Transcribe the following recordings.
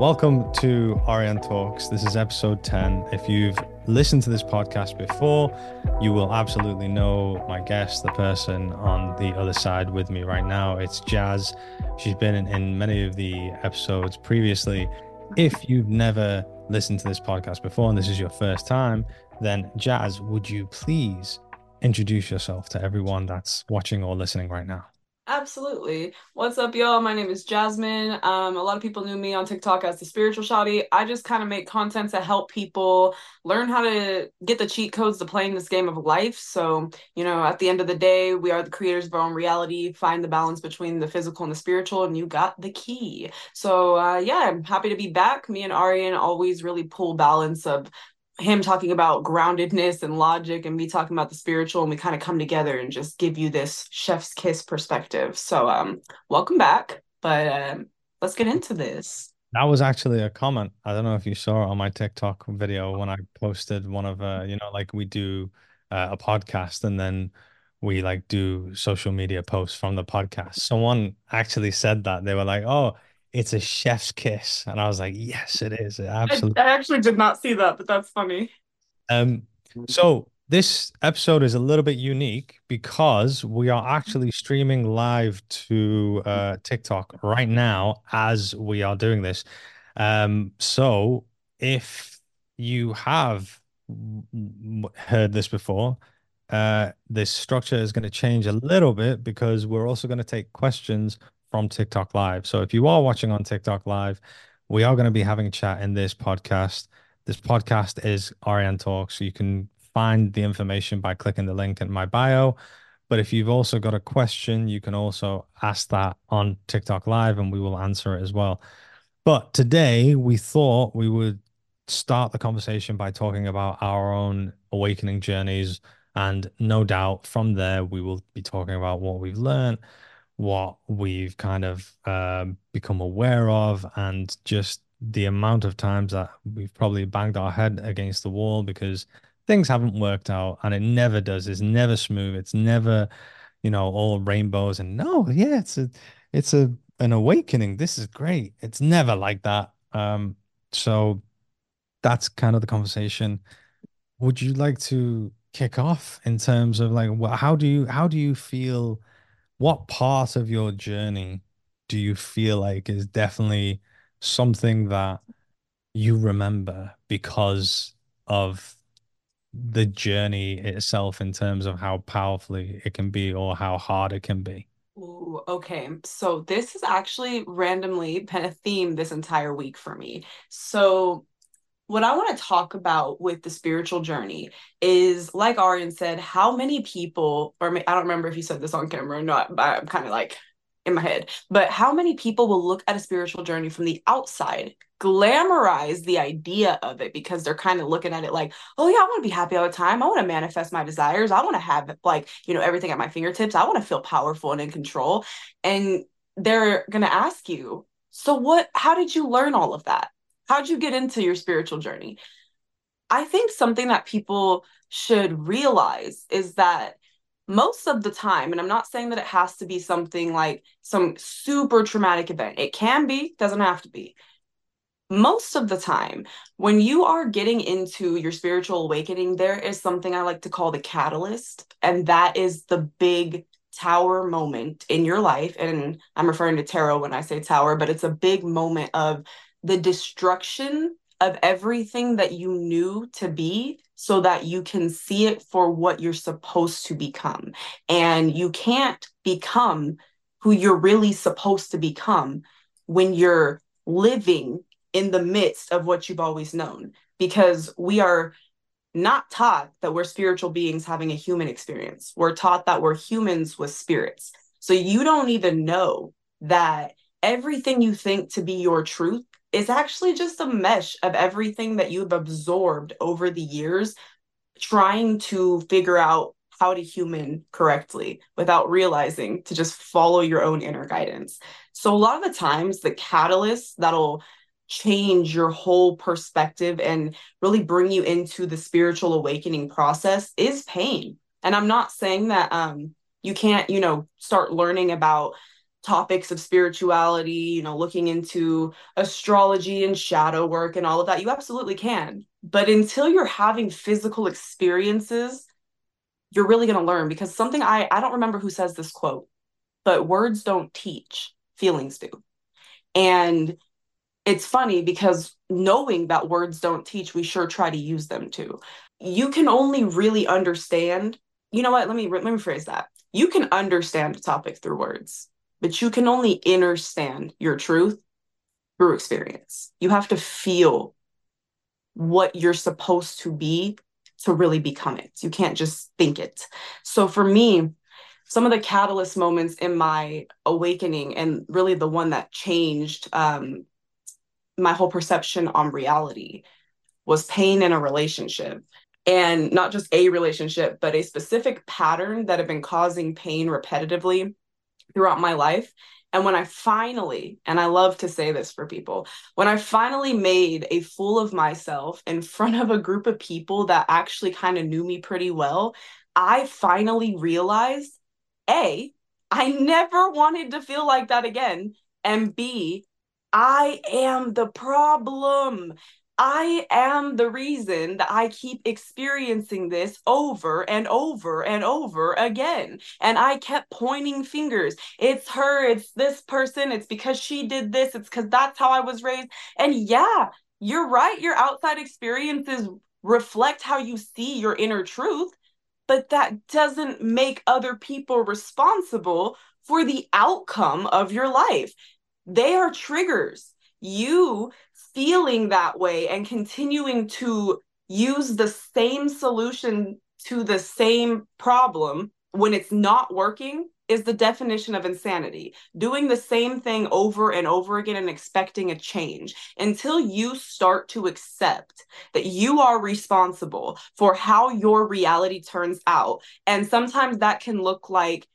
Welcome to Arian Talks. This is episode 10. If you've listened to this podcast before, you will absolutely know my guest, the person on the other side with me right now. It's Jas. She's been in, in many of the episodes previously. If you've never listened to this podcast before and this is your first time, then Jas, would you please introduce yourself to everyone that's watching or listening right now? Absolutely. What's up, y'all? My name is Jasmine. Um, a lot of people knew me on TikTok as the spiritual shawty. I just kind of make content to help people learn how to get the cheat codes to playing this game of life. So, you know, at the end of the day, we are the creators of our own reality. Find the balance between the physical and the spiritual, and you got the key. So, uh, yeah, I'm happy to be back. Me and Arian always really pull balance of him talking about groundedness and logic and me talking about the spiritual and we kind of come together and just give you this chef's kiss perspective. So um welcome back but um let's get into this. That was actually a comment. I don't know if you saw on my tiktok video when i posted one of uh you know like we do uh, a podcast and then we like do social media posts from the podcast. Someone actually said that. They were like oh it's a chef's kiss. And I was like, yes, it is. absolutely. I, I actually did not see that, but that's funny. Um, so this episode is a little bit unique because we are actually streaming live to uh, TikTok right now as we are doing this. Um, so if you have heard this before, uh, this structure is going to change a little bit because we're also going to take questions from TikTok Live. So if you are watching on TikTok Live, we are going to be having a chat in this podcast. This podcast is Arian Talk, so you can find the information by clicking the link in my bio. But if you've also got a question, you can also ask that on TikTok Live and we will answer it as well. But today we thought we would start the conversation by talking about our own awakening journeys. And no doubt from there, we will be talking about what we've learned what we've kind of um, become aware of and just the amount of times that we've probably banged our head against the wall because things haven't worked out and it never does. It's never smooth. It's never you know all rainbows and no yeah it's a it's a an awakening. This is great. It's never like that. Um so that's kind of the conversation. Would you like to kick off in terms of like well, how do you how do you feel what part of your journey do you feel like is definitely something that you remember because of the journey itself in terms of how powerfully it can be or how hard it can be? Ooh, okay. So this has actually randomly been a theme this entire week for me. So what I want to talk about with the spiritual journey is, like Arian said, how many people, or I don't remember if you said this on camera or not, but I'm kind of like in my head, but how many people will look at a spiritual journey from the outside, glamorize the idea of it because they're kind of looking at it like, oh yeah, I want to be happy all the time. I want to manifest my desires. I want to have like, you know, everything at my fingertips. I want to feel powerful and in control. And they're going to ask you, so what, how did you learn all of that? How'd you get into your spiritual journey? I think something that people should realize is that most of the time, and I'm not saying that it has to be something like some super traumatic event, it can be, doesn't have to be. Most of the time, when you are getting into your spiritual awakening, there is something I like to call the catalyst, and that is the big tower moment in your life. And I'm referring to tarot when I say tower, but it's a big moment of the destruction of everything that you knew to be so that you can see it for what you're supposed to become. And you can't become who you're really supposed to become when you're living in the midst of what you've always known, because we are not taught that we're spiritual beings having a human experience. We're taught that we're humans with spirits. So you don't even know that everything you think to be your truth is actually just a mesh of everything that you've absorbed over the years, trying to figure out how to human correctly without realizing to just follow your own inner guidance. So, a lot of the times, the catalyst that'll change your whole perspective and really bring you into the spiritual awakening process is pain. And I'm not saying that um, you can't, you know, start learning about topics of spirituality, you know, looking into astrology and shadow work and all of that, you absolutely can. But until you're having physical experiences, you're really going to learn because something I I don't remember who says this quote, but words don't teach, feelings do. And it's funny because knowing that words don't teach, we sure try to use them to. You can only really understand. You know what? Let me let me phrase that. You can understand a topic through words but you can only understand your truth through experience. You have to feel what you're supposed to be to really become it. You can't just think it. So for me, some of the catalyst moments in my awakening and really the one that changed um, my whole perception on reality was pain in a relationship and not just a relationship but a specific pattern that had been causing pain repetitively throughout my life. And when I finally, and I love to say this for people, when I finally made a fool of myself in front of a group of people that actually kind of knew me pretty well, I finally realized A, I never wanted to feel like that again. And B, I am the problem. I am the reason that I keep experiencing this over and over and over again. And I kept pointing fingers. It's her, it's this person, it's because she did this, it's because that's how I was raised. And yeah, you're right. Your outside experiences reflect how you see your inner truth, but that doesn't make other people responsible for the outcome of your life. They are triggers. You feeling that way and continuing to use the same solution to the same problem when it's not working is the definition of insanity. Doing the same thing over and over again and expecting a change until you start to accept that you are responsible for how your reality turns out. And sometimes that can look like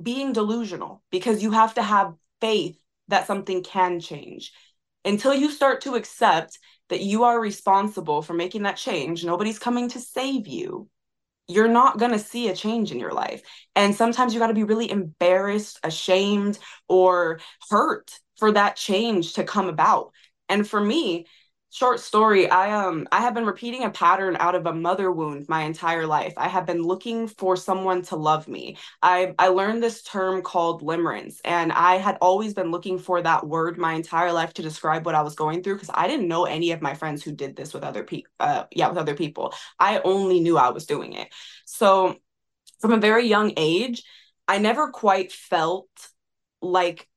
being delusional because you have to have faith that something can change until you start to accept that you are responsible for making that change, nobody's coming to save you. You're not going to see a change in your life. And sometimes you got to be really embarrassed, ashamed, or hurt for that change to come about. And for me, short story i um i have been repeating a pattern out of a mother wound my entire life. I have been looking for someone to love me. I i learned this term called limerence and i had always been looking for that word my entire life to describe what i was going through because i didn't know any of my friends who did this with other people uh yeah with other people. I only knew i was doing it. So from a very young age i never quite felt like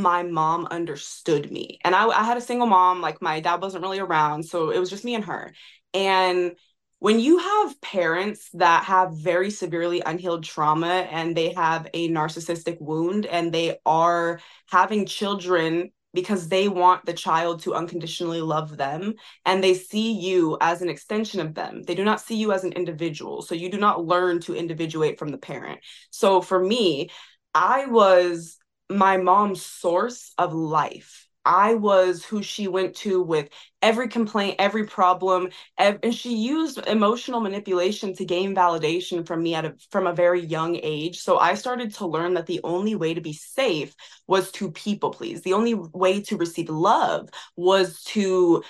my mom understood me. And I, I had a single mom, like my dad wasn't really around. So it was just me and her. And when you have parents that have very severely unhealed trauma and they have a narcissistic wound and they are having children because they want the child to unconditionally love them and they see you as an extension of them. They do not see you as an individual. So you do not learn to individuate from the parent. So for me, I was my mom's source of life. I was who she went to with every complaint, every problem, and she used emotional manipulation to gain validation from me at a, from a very young age. So I started to learn that the only way to be safe was to people please. The only way to receive love was to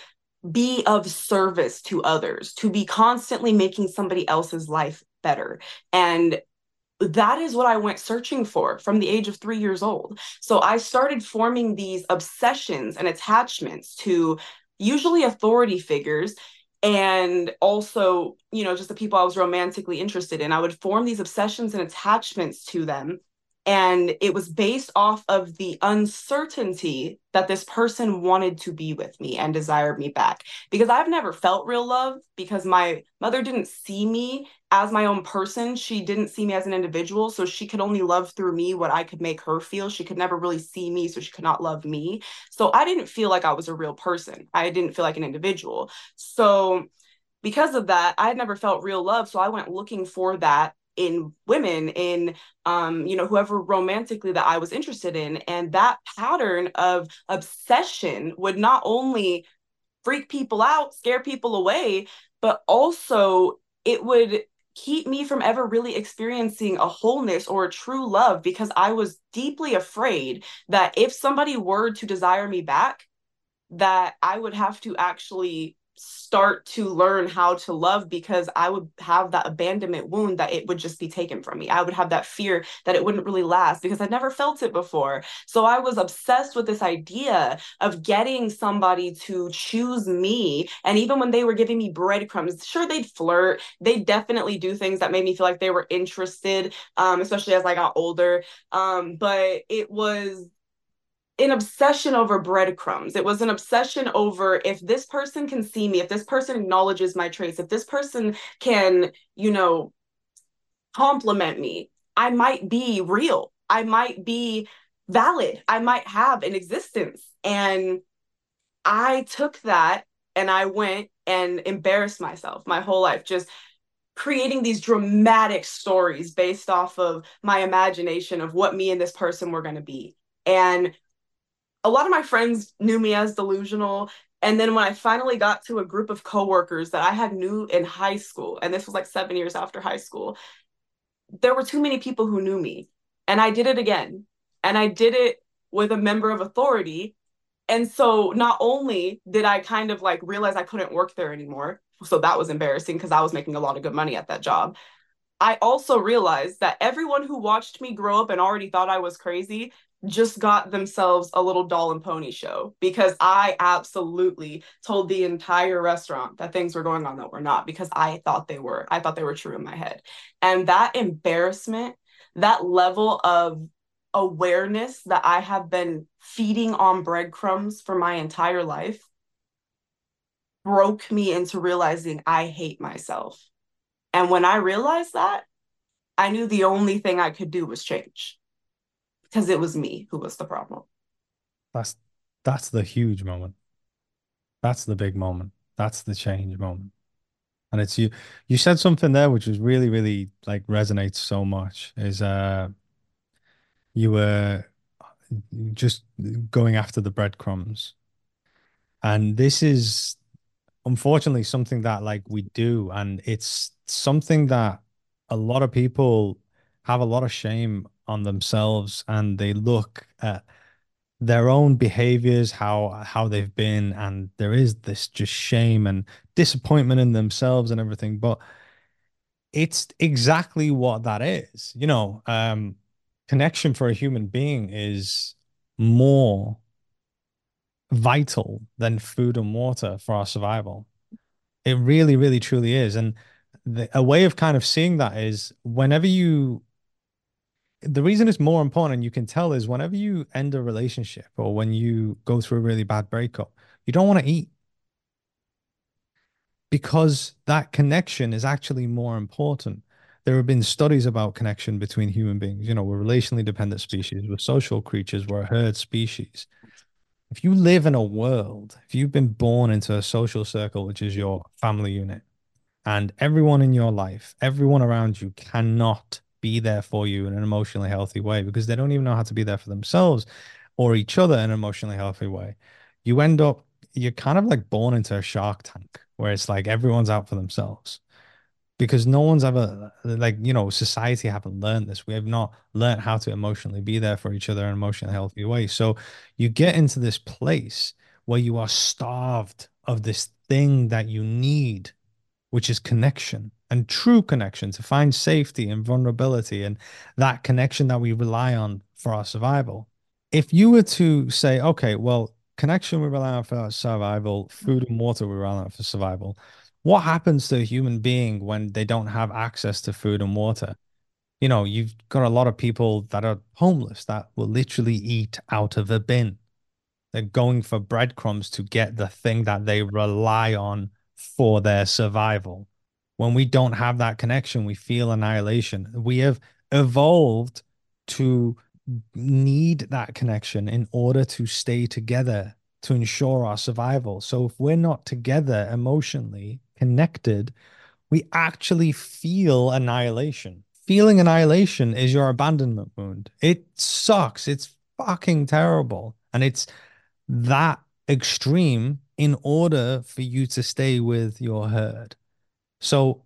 be of service to others, to be constantly making somebody else's life better. And that is what I went searching for from the age of three years old. So I started forming these obsessions and attachments to usually authority figures and also, you know, just the people I was romantically interested in. I would form these obsessions and attachments to them and it was based off of the uncertainty that this person wanted to be with me and desired me back. Because i've never felt real love because my mother didn't see me as my own person. She didn't see me as an individual so she could only love through me what i could make her feel. She could never really see me so she could not love me. So i didn't feel like i was a real person. I didn't feel like an individual. So because of that i had never felt real love so i went looking for that in women in um you know whoever romantically that I was interested in. And that pattern of obsession would not only freak people out scare people away but also it would keep me from ever really experiencing a wholeness or a true love because I was deeply afraid that if somebody were to desire me back, that I would have to actually start to learn how to love because I would have that abandonment wound that it would just be taken from me. I would have that fear that it wouldn't really last because I'd never felt it before. So I was obsessed with this idea of getting somebody to choose me. And even when they were giving me breadcrumbs, sure, they'd flirt. They definitely do things that made me feel like they were interested, um, especially as I got older. Um, but it was an obsession over breadcrumbs. It was an obsession over if this person can see me, if this person acknowledges my traits, if this person can, you know, compliment me, I might be real. I might be valid. I might have an existence. And I took that and I went and embarrassed myself my whole life, just creating these dramatic stories based off of my imagination of what me and this person were going to be. And a lot of my friends knew me as delusional. And then when I finally got to a group of coworkers that I had knew in high school, and this was like seven years after high school, there were too many people who knew me. And I did it again. And I did it with a member of authority. And so not only did I kind of like realize I couldn't work there anymore, so that was embarrassing because I was making a lot of good money at that job. I also realized that everyone who watched me grow up and already thought I was crazy just got themselves a little doll and pony show because I absolutely told the entire restaurant that things were going on that were not because I thought they were. I thought they were true in my head. And that embarrassment, that level of awareness that I have been feeding on breadcrumbs for my entire life broke me into realizing I hate myself. And when I realized that, I knew the only thing I could do was change because it was me who was the problem. That's that's the huge moment. That's the big moment. That's the change moment. And it's you you said something there which is really, really like resonates so much is uh you were just going after the breadcrumbs. And this is unfortunately something that like we do and it's something that a lot of people have a lot of shame on themselves and they look at their own behaviors how how they've been and there is this just shame and disappointment in themselves and everything but it's exactly what that is you know? Um connection for a human being is more vital than food and water for our survival. It really really truly is and the, a way of kind of seeing that is whenever you the reason it's more important, you can tell, is whenever you end a relationship or when you go through a really bad breakup, you don't want to eat because that connection is actually more important. There have been studies about connection between human beings. You know, we're relationally dependent species, we're social creatures, we're a herd species. If you live in a world, if you've been born into a social circle, which is your family unit, and everyone in your life, everyone around you cannot be there for you in an emotionally healthy way because they don't even know how to be there for themselves or each other in an emotionally healthy way. You end up, you're kind of like born into a shark tank where it's like everyone's out for themselves because no one's ever like you know society haven't learned this. We have not learned how to emotionally be there for each other in an emotionally healthy way. So you get into this place where you are starved of this thing that you need which is connection and true connection to find safety and vulnerability and that connection that we rely on for our survival. If you were to say, okay, well, connection we rely on for our survival, food and water we rely on for survival, what happens to a human being when they don't have access to food and water? You know, you've got a lot of people that are homeless that will literally eat out of a bin. They're going for breadcrumbs to get the thing that they rely on for their survival. When we don't have that connection, we feel annihilation. We have evolved to need that connection in order to stay together to ensure our survival. So if we're not together emotionally connected, we actually feel annihilation. Feeling annihilation is your abandonment wound. It sucks. It's fucking terrible. And it's that extreme in order for you to stay with your herd. So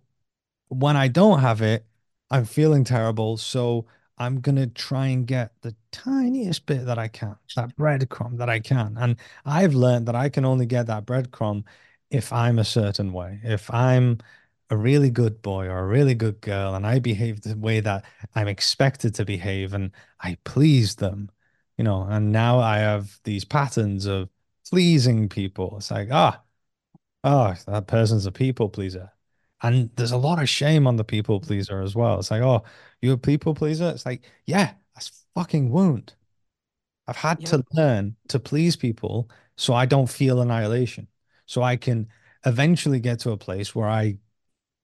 when I don't have it, I'm feeling terrible. So I'm gonna try and get the tiniest bit that I can, that breadcrumb that I can. And I've learned that I can only get that breadcrumb if I'm a certain way. If I'm a really good boy or a really good girl and I behave the way that I'm expected to behave and I please them, you know, and now I have these patterns of pleasing people. It's like, ah, oh, that person's a people pleaser. And there's a lot of shame on the people pleaser as well. It's like, oh, you're a people pleaser? It's like, yeah, that's fucking wound. I've had Yep. to learn to please people so I don't feel annihilation. So I can eventually get to a place where I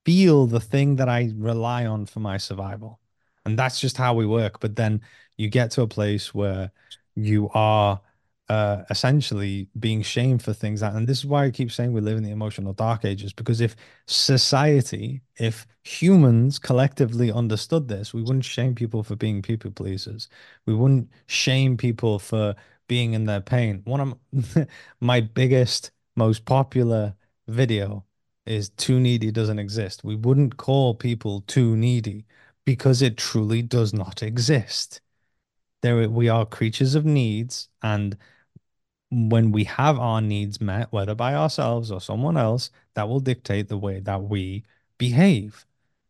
feel the thing that I rely on for my survival. And that's just how we work. But then you get to a place where you are uh, essentially being shamed for things that, and this is why I keep saying we live in the emotional dark ages, because if society, if humans collectively understood this, we wouldn't shame people for being people pleasers. We wouldn't shame people for being in their pain. One of my biggest, most popular video is too needy doesn't exist. We wouldn't call people too needy because it truly does not exist. There, we are creatures of needs, and when we have our needs met, whether by ourselves or someone else, that will dictate the way that we behave.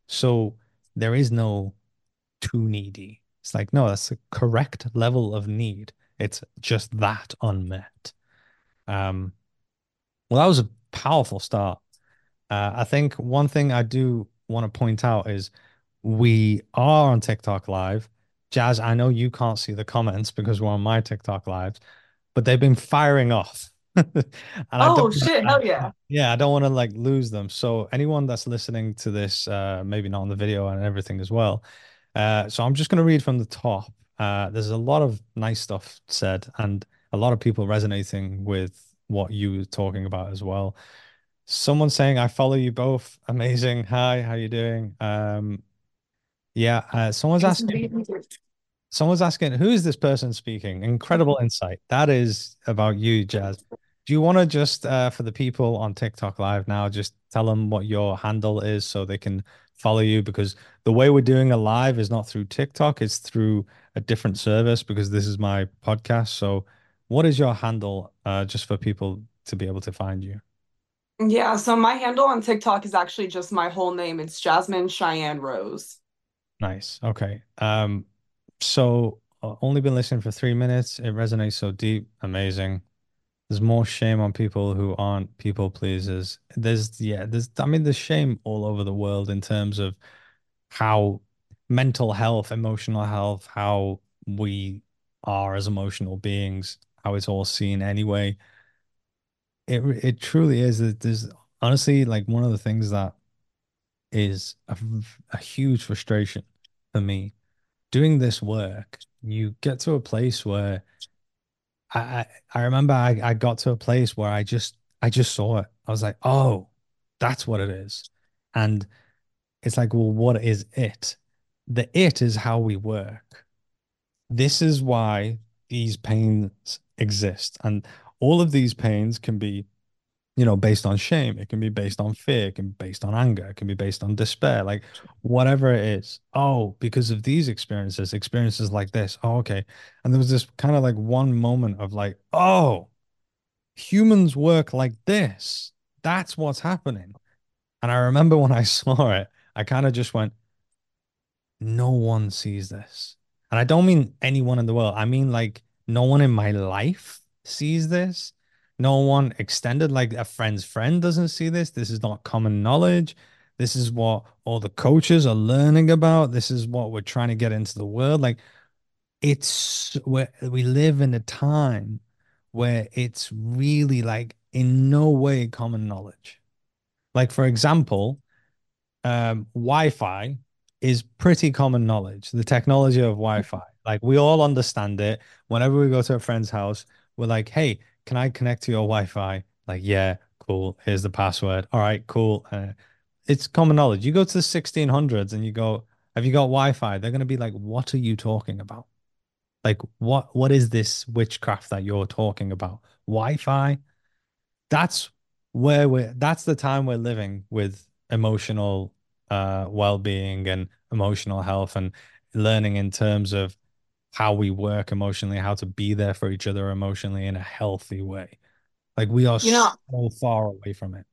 So there is no too needy. It's like, no, that's the correct level of need. It's just that unmet. Um, well, that was a powerful start. Uh, I think one thing I do want to point out is we are on TikTok Live. Jas, I know you can't see the comments because we're on my TikTok Lives, but they've been firing off. And I Oh shit, I, hell yeah. yeah, I don't want to like lose them. So anyone that's listening to this, uh, maybe not on the video and everything as well. Uh, so I'm just going to read from the top. Uh, there's a lot of nice stuff said and a lot of people resonating with what you were talking about as well. Someone saying, I follow you both. Amazing. Hi, how you doing? Um, yeah, uh, someone's Thanks asking. Someone's asking, who is this person speaking? Incredible insight. That is about you, Jas. Do you want to just, uh, for the people on TikTok Live now, just tell them what your handle is so they can follow you? Because the way we're doing a live is not through TikTok, it's through a different service because this is my podcast. So, what is your handle, uh, just for people to be able to find you? Yeah, so my handle on TikTok is actually just my whole name. It's Jasmine Cheyenne Rose. Nice. Okay. Um, so uh, only been listening for three minutes. It resonates so deep. Amazing. There's more shame on people who aren't people pleasers. There's, yeah, there's, I mean, there's shame all over the world in terms of how mental health, emotional health, how we are as emotional beings, how it's all seen anyway. It, it truly is that there's honestly like one of the things that is a, a huge frustration for me doing this work. You get to a place where I, I I remember I, I got to a place where I just I just saw it. I was like, oh, that's what it is. And it's like, well, what is it? The it is how we work. This is why these pains exist. And all of these pains can be you know, based on shame. It can be based on fear. It can be based on anger. It can be based on despair. Like whatever it is. Oh, because of these experiences, experiences like this. Oh, okay. And there was this kind of like one moment of like, oh, humans work like this. That's what's happening. And I remember when I saw it, I kind of just went, no one sees this. And I don't mean anyone in the world. I mean like no one in my life sees this. No one extended, like a friend's friend doesn't see this. This is not common knowledge. This is what all the coaches are learning about. This is what we're trying to get into the world. Like it's where we live in a time where it's really like in no way common knowledge. Like, for example, um, Wi-Fi is pretty common knowledge, the technology of Wi-Fi. Like we all understand it. Whenever we go to a friend's house, we're like, hey, can I connect to your Wi-Fi? Like, yeah, cool. Here's the password. All right, cool. Uh, it's common knowledge. You go to the 1600s and you go, have you got Wi-Fi? They're going to be like, what are you talking about? Like, what what is this witchcraft that you're talking about? Wi-Fi? That's where we're, that's the time we're living with emotional uh, well-being and emotional health and learning in terms of how we work emotionally, how to be there for each other emotionally in a healthy way. Like we are You know, so far away from it.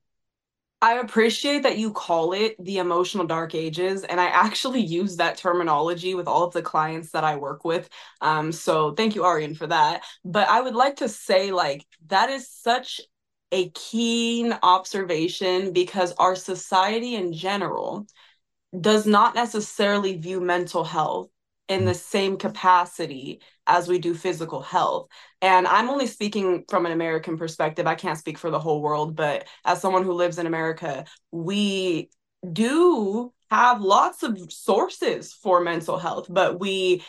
I appreciate that you call it the emotional dark ages, and I actually use that terminology with all of the clients that I work with. Um, so thank you, Arian, for that. But I would like to say, like, that is such a keen observation because our society in general does not necessarily view mental health in the same capacity as we do physical health. And I'm only speaking from an American perspective. I can't speak for the whole world, but as someone who lives in America, we do have lots of sources for mental health, but we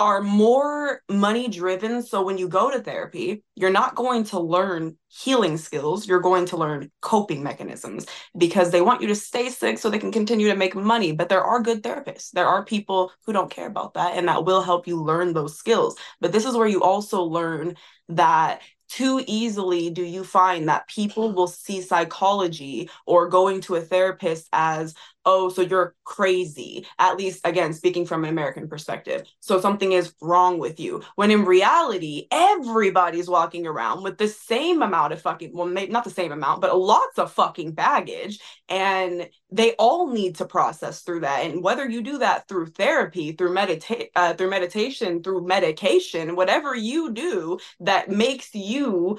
are more money driven. So when you go to therapy, you're not going to learn healing skills. You're going to learn coping mechanisms because they want you to stay sick so they can continue to make money. But there are good therapists. There are people who don't care about that and that will help you learn those skills. But this is where you also learn that too easily do you find that people will see psychology or going to a therapist as oh, so you're crazy. At least, again, speaking from an American perspective. So something is wrong with you. When in reality, everybody's walking around with the same amount of fucking, well, maybe not the same amount, but lots of fucking baggage. And they all need to process through that. And whether you do that through therapy, through meditate, uh, through meditation, through medication, whatever you do that makes you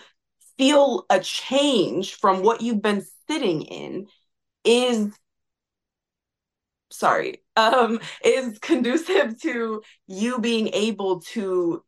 feel a change from what you've been sitting in is sorry, um, is conducive to you being able to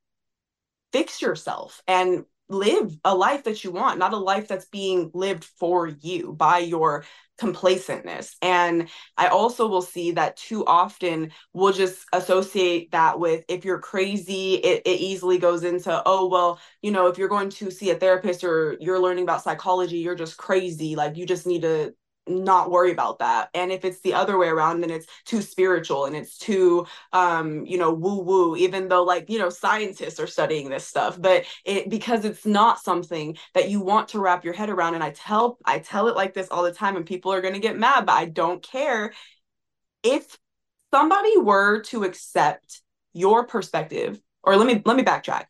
fix yourself and live a life that you want, not a life that's being lived for you by your complacentness. And I also will see that too often we'll just associate that with if you're crazy, it, it easily goes into, oh, well, you know, if you're going to see a therapist or you're learning about psychology, you're just crazy. Like you just need to not worry about that. And if it's the other way around then it's too spiritual and it's too um you know woo woo even though like you know scientists are studying this stuff. But it because it's not something that you want to wrap your head around and i tell i tell it like this all the time and people are going to get mad but i don't care. If somebody were to accept your perspective or let me let me backtrack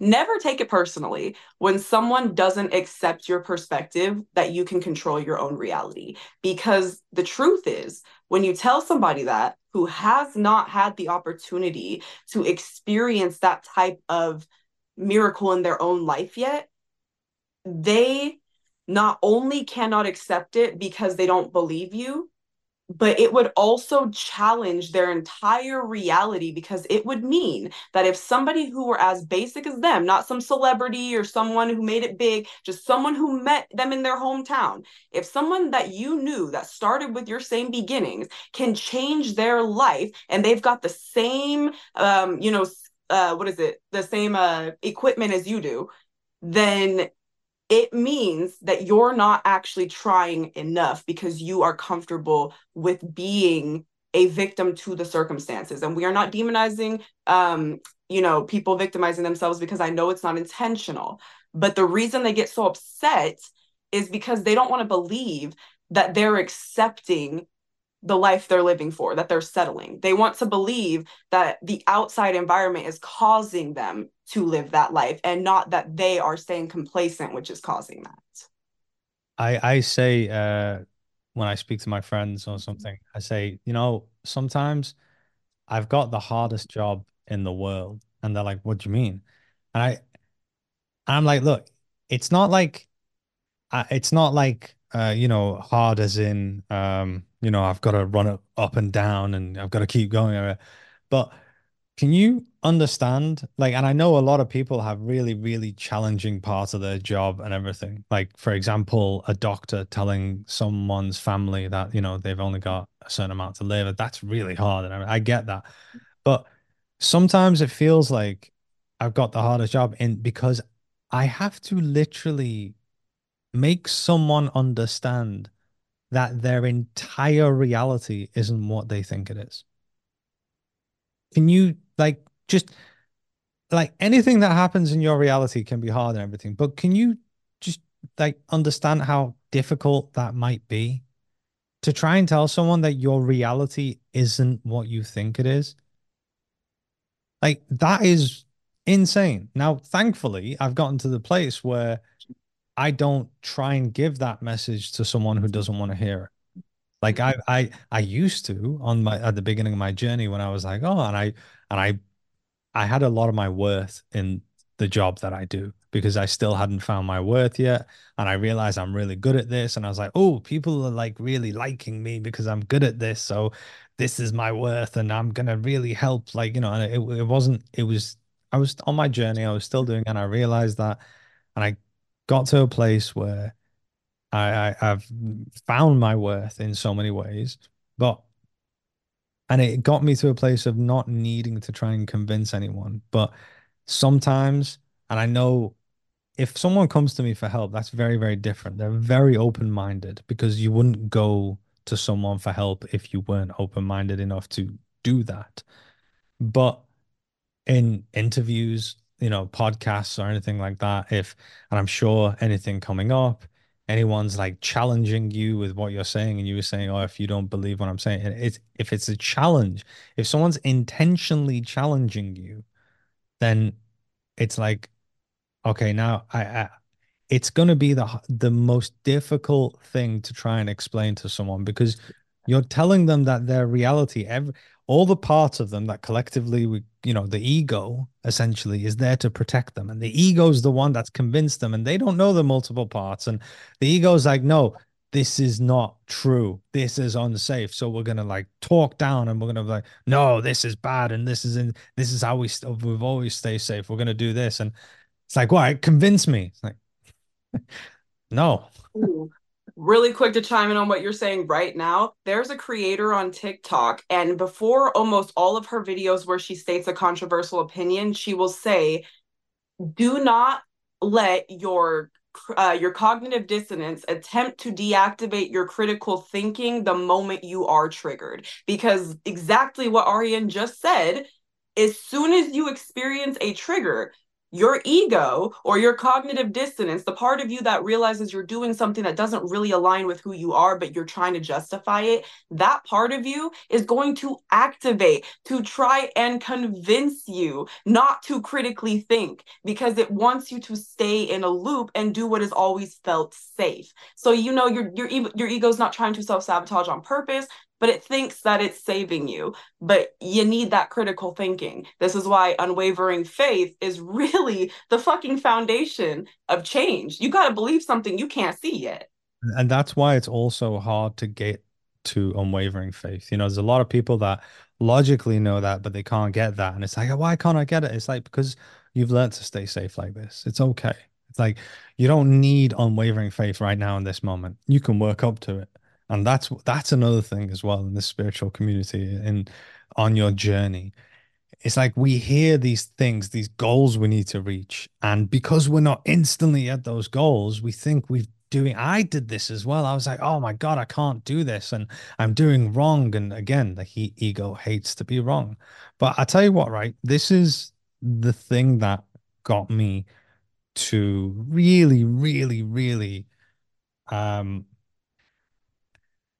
never take it personally when someone doesn't accept your perspective that you can control your own reality. Because the truth is, when you tell somebody that who has not had the opportunity to experience that type of miracle in their own life yet, they not only cannot accept it because they don't believe you, but it would also challenge their entire reality because it would mean that if somebody who were as basic as them, not some celebrity or someone who made it big, just someone who met them in their hometown, if someone that you knew that started with your same beginnings can change their life and they've got the same, um, you know, uh, what is it, the same uh, equipment as you do, then it means that you're not actually trying enough because you are comfortable with being a victim to the circumstances. And we are not demonizing um you know people victimizing themselves because i know it's not intentional. But the reason they get so upset is because they don't want to believe that they're accepting the life they're living for, that they're settling. They want to believe that the outside environment is causing them to live that life and not that they are staying complacent, which is causing that. I I say uh when I speak to my friends or something, I say, you know, sometimes I've got the hardest job in the world. And they're like, what do you mean? And I I'm like, look, it's not like uh, it's not like uh, you know, hard as in um, you know, I've got to run it up and down and I've got to keep going. But can you understand? Like, and I know a lot of people have really, really challenging parts of their job and everything. Like, for example, a doctor telling someone's family that, you know, they've only got a certain amount to live. That's really hard. And I, I get that. But sometimes it feels like I've got the hardest job in because I have to literally make someone understand that their entire reality isn't what they think it is. Can you like just like anything that happens in your reality can be hard and everything, but can you just like understand how difficult that might be to try and tell someone that your reality isn't what you think it is. Like that is insane. Now, thankfully, I've gotten to the place where I don't try and give that message to someone who doesn't want to hear it. Like mm-hmm. I I I used to on my at the beginning of my journey when I was like, oh, and I and I I had a lot of my worth in the job that I do because I still hadn't found my worth yet. And I realized I'm really good at this. And I was like, oh, people are like really liking me because I'm good at this. So this is my worth and I'm going to really help. Like, you know, and it, it wasn't, it was, I was on my journey. I was still doing, and I realized that. And I got to a place where I, I I've found my worth in so many ways, but and it got me to a place of not needing to try and convince anyone. But sometimes, and I know if someone comes to me for help, that's very, very different. They're very open-minded because you wouldn't go to someone for help if you weren't open-minded enough to do that. But in interviews, you know, podcasts or anything like that, if, and I'm sure anything coming up, anyone's like challenging you with what you're saying and you were saying oh if you don't believe what i'm saying it's if it's a challenge if someone's intentionally challenging you then it's like okay now i, I it's going to be the the most difficult thing to try and explain to someone because you're telling them that their reality every all the parts of them that collectively we you know the ego essentially is there to protect them. And the ego is the one that's convinced them and they don't know the multiple parts. And the ego is like no this is not true. This is unsafe. So we're gonna like talk down and we're gonna be like no this is bad and this is in this is how we st- we've always stay safe. We're gonna do this. And it's like why convince me. It's like no really quick to chime in on what you're saying right now. There's a creator on TikTok, and before almost all of her videos where she states a controversial opinion, she will say, Do not let your uh, your cognitive dissonance attempt to deactivate your critical thinking the moment you are triggered because exactly what Arian just said as soon as you experience a trigger your ego or your cognitive dissonance, the part of you that realizes you're doing something that doesn't really align with who you are, but you're trying to justify it, that part of you is going to activate to try and convince you not to critically think because it wants you to stay in a loop and do what has always felt safe. So you know your your your ego's not trying to self-sabotage on purpose but it thinks that it's saving you. But you need that critical thinking. This is why unwavering faith is really the fucking foundation of change. You got to believe something you can't see yet. And that's why it's also hard to get to unwavering faith. You know, there's a lot of people that logically know that, but they can't get that. And it's like, why can't I get it? It's like, because you've learned to stay safe like this. It's okay. It's like, you don't need unwavering faith right now in this moment. You can work up to it and that's that's another thing as well in the spiritual community and on your journey. It's like we hear these things these goals we need to reach. And because we're not instantly at those goals we think we've doing i did this as well. I was like oh my god i can't do this. And i'm doing wrong. And again the he, ego hates to be wrong. But i tell you what right this is the thing that got me to really really really um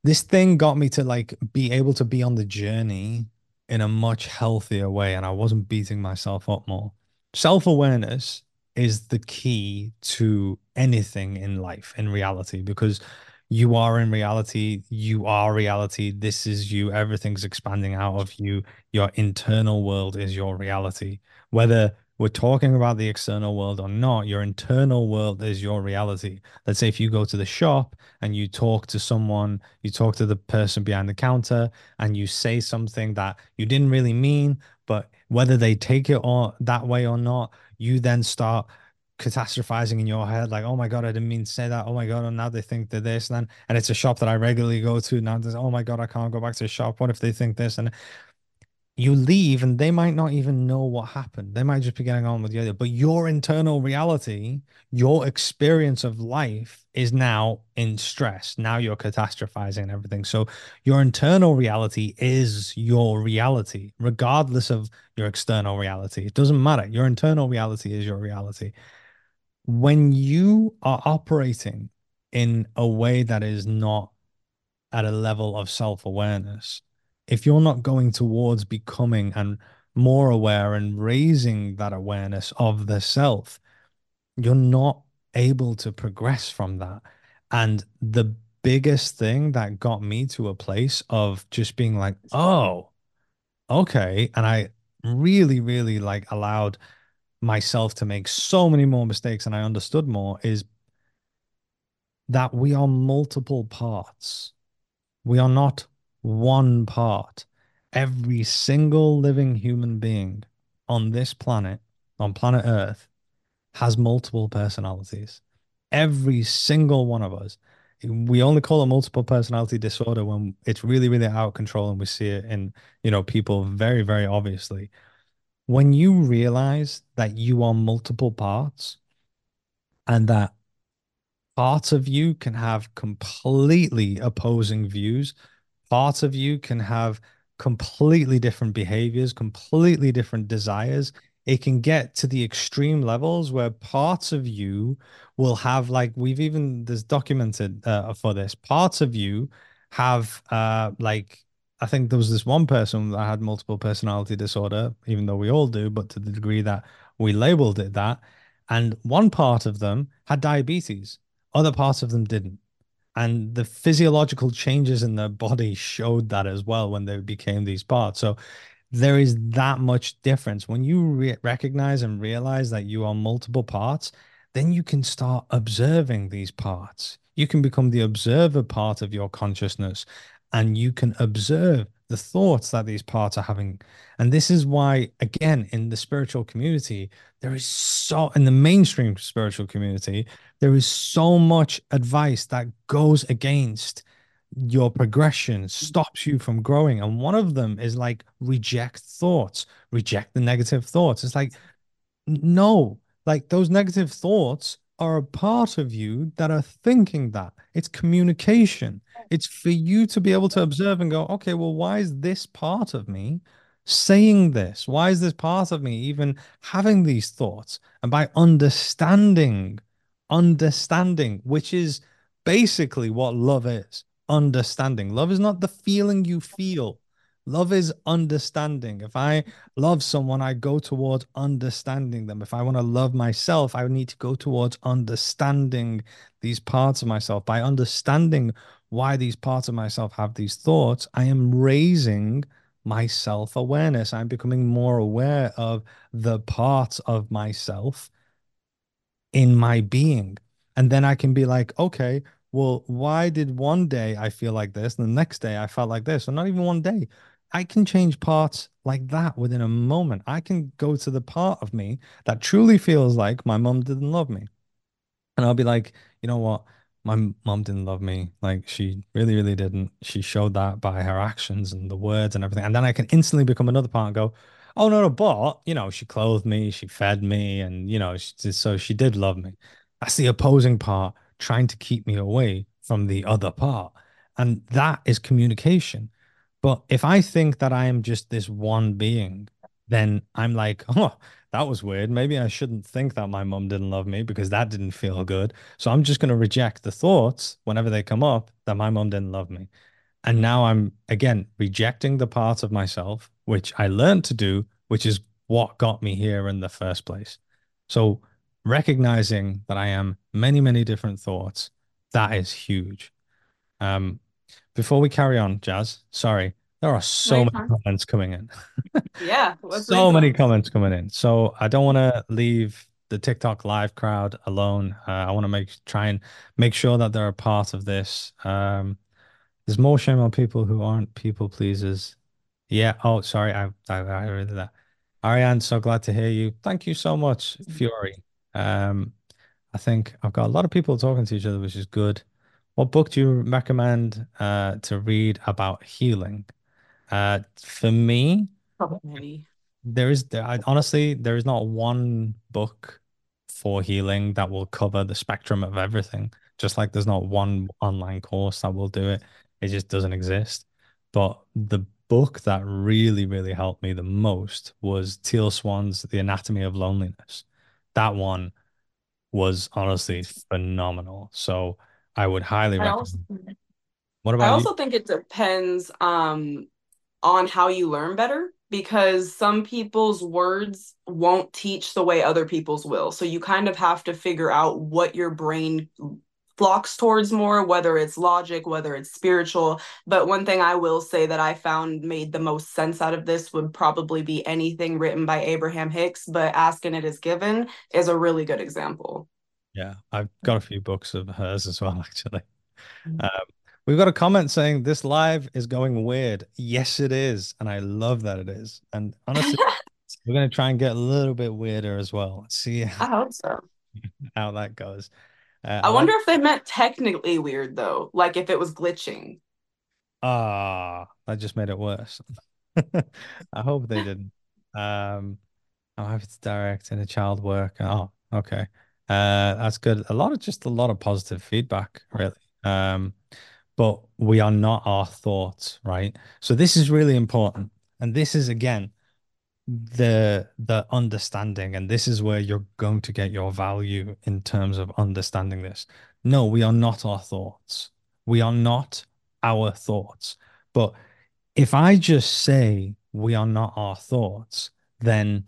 this thing got me to like be able to be on the journey in a much healthier way and I wasn't beating myself up more. Self-awareness is the key to anything in life in reality because you are in reality you are reality this is you everything's expanding out of you your internal world is your reality whether we're talking about the external world or not, your internal world is your reality. Let's say if you go to the shop and you talk to someone, you talk to the person behind the counter and you say something that you didn't really mean, but whether they take it or that way or not, you then start catastrophizing in your head like oh my god i didn't mean to say that. Oh my god and now they think they're this and then and it's a shop that i regularly go to now oh my god i can't go back to the shop. What if they think this? And you leave and they might not even know what happened. They might just be getting on with the other. But your internal reality, your experience of life is now in stress. Now you're catastrophizing and everything. So your internal reality is your reality, regardless of your external reality. It doesn't matter. Your internal reality is your reality. When you are operating in a way that is not at a level of self-awareness, if you're not going towards becoming and more aware and raising that awareness of the self, you're not able to progress from that. And the biggest thing that got me to a place of just being like, oh, okay. And I really, really like allowed myself to make so many more mistakes and I understood more is that we are multiple parts. We are not one part. Every single living human being on this planet, on planet Earth, has multiple personalities. Every single one of us. We only call it multiple personality disorder when it's really, really out of control and we see it in, you know, people very, very obviously. When you realize that you are multiple parts and that parts of you can have completely opposing views, parts of you can have completely different behaviors, completely different desires, it can get to the extreme levels where parts of you will have like we've even there's documented uh, for this parts of you have uh like I think there was this one person that had multiple personality disorder, even though we all do, but to the degree that we labeled it that. And one part of them had diabetes, other parts of them didn't. And the physiological changes in their body showed that as well when they became these parts. So there is that much difference. When you re recognize and realize that you are multiple parts, then you can start observing these parts. You can become the observer part of your consciousness and you can observe the thoughts that these parts are having. And this is why, again, in the spiritual community, there is so, in the mainstream spiritual community, there is so much advice that goes against your progression stops you from growing. And one of them is like reject thoughts, reject the negative thoughts. It's like, no, like those negative thoughts are a part of you that are thinking that. It's communication. It's for you to be able to observe and go, okay, well, why is this part of me saying this? Why is this part of me even having these thoughts? And by understanding, understanding, which is basically what love is understanding. Love is not the feeling you feel. Love is understanding. If I love someone, I go towards understanding them. If I want to love myself, I need to go towards understanding these parts of myself. By understanding why these parts of myself have these thoughts, I am raising my self awareness. I'm becoming more aware of the parts of myself in my being. And then I can be like, okay, well, why did one day I feel like this and the next day I felt like this? Or not even one day. I can change parts like that within a moment. I can go to the part of me that truly feels like my mom didn't love me. And I'll be like, you know what? My mom didn't love me. Like she really, really didn't. She showed that by her actions and the words and everything. And then I can instantly become another part and go, oh no, no, but you know, she clothed me, she fed me, and you know, she, so she did love me. That's the opposing part trying to keep me away from the other part. And that is communication. But if I think that I am just this one being, then I'm like, oh, that was weird. Maybe I shouldn't think that my mom didn't love me because that didn't feel good. So I'm just going to reject the thoughts whenever they come up that my mom didn't love me. And now I'm again rejecting the part of myself, which I learned to do, which is what got me here in the first place. So recognizing that I am many, many different thoughts, that is huge. Um, before we carry on, Jas, sorry, there are so many comments coming in. yeah, so many comments coming in. So I don't want to leave the TikTok live crowd alone. Uh, I want to make try and make sure that they're a part of this. Um, there's more shame on people who aren't people pleasers. Yeah. Oh, sorry. I I, I heard that. Arian, so glad to hear you. Thank you so much, Fury. Um, I think I've got a lot of people talking to each other, which is good. What book do you recommend uh, to read about healing? Uh, for me, Probably. there is there, I, honestly there is not one book for healing that will cover the spectrum of everything. Just like there's not one online course that will do it. It just doesn't exist. But the book that really, really helped me the most was Teal Swan's The Anatomy of Loneliness that one was honestly phenomenal. So I would highly I recommend. Also, What I about you? also think it depends um on how you learn better because some people's words won't teach the way other people's will. So you kind of have to figure out what your brain flocks towards more, whether it's logic, whether it's spiritual. But one thing I will say that I found made the most sense out of this would probably be anything written by Abraham Hicks, but Ask and It Is Given is a really good example. Yeah, I've got a few books of hers as well, actually. Um, we've got a comment saying this live is going weird. Yes, it is. And I love that it is. And honestly, we're going to try and get a little bit weirder as well. Let's see I hope so. how that goes. Uh, I I wonder like, if they meant technically weird though, like if it was glitching. ah, that just made it worse. I hope they didn't. Um, I'll have to direct in a child work. Oh, okay. Uh, that's good. A lot of just a lot of positive feedback, really. Um, but we are not our thoughts, right? So this is really important. And this is again the the understanding, and this is where you're going to get your value in terms of understanding this. No, we are not our thoughts. We are not our thoughts. But if I just say we are not our thoughts, then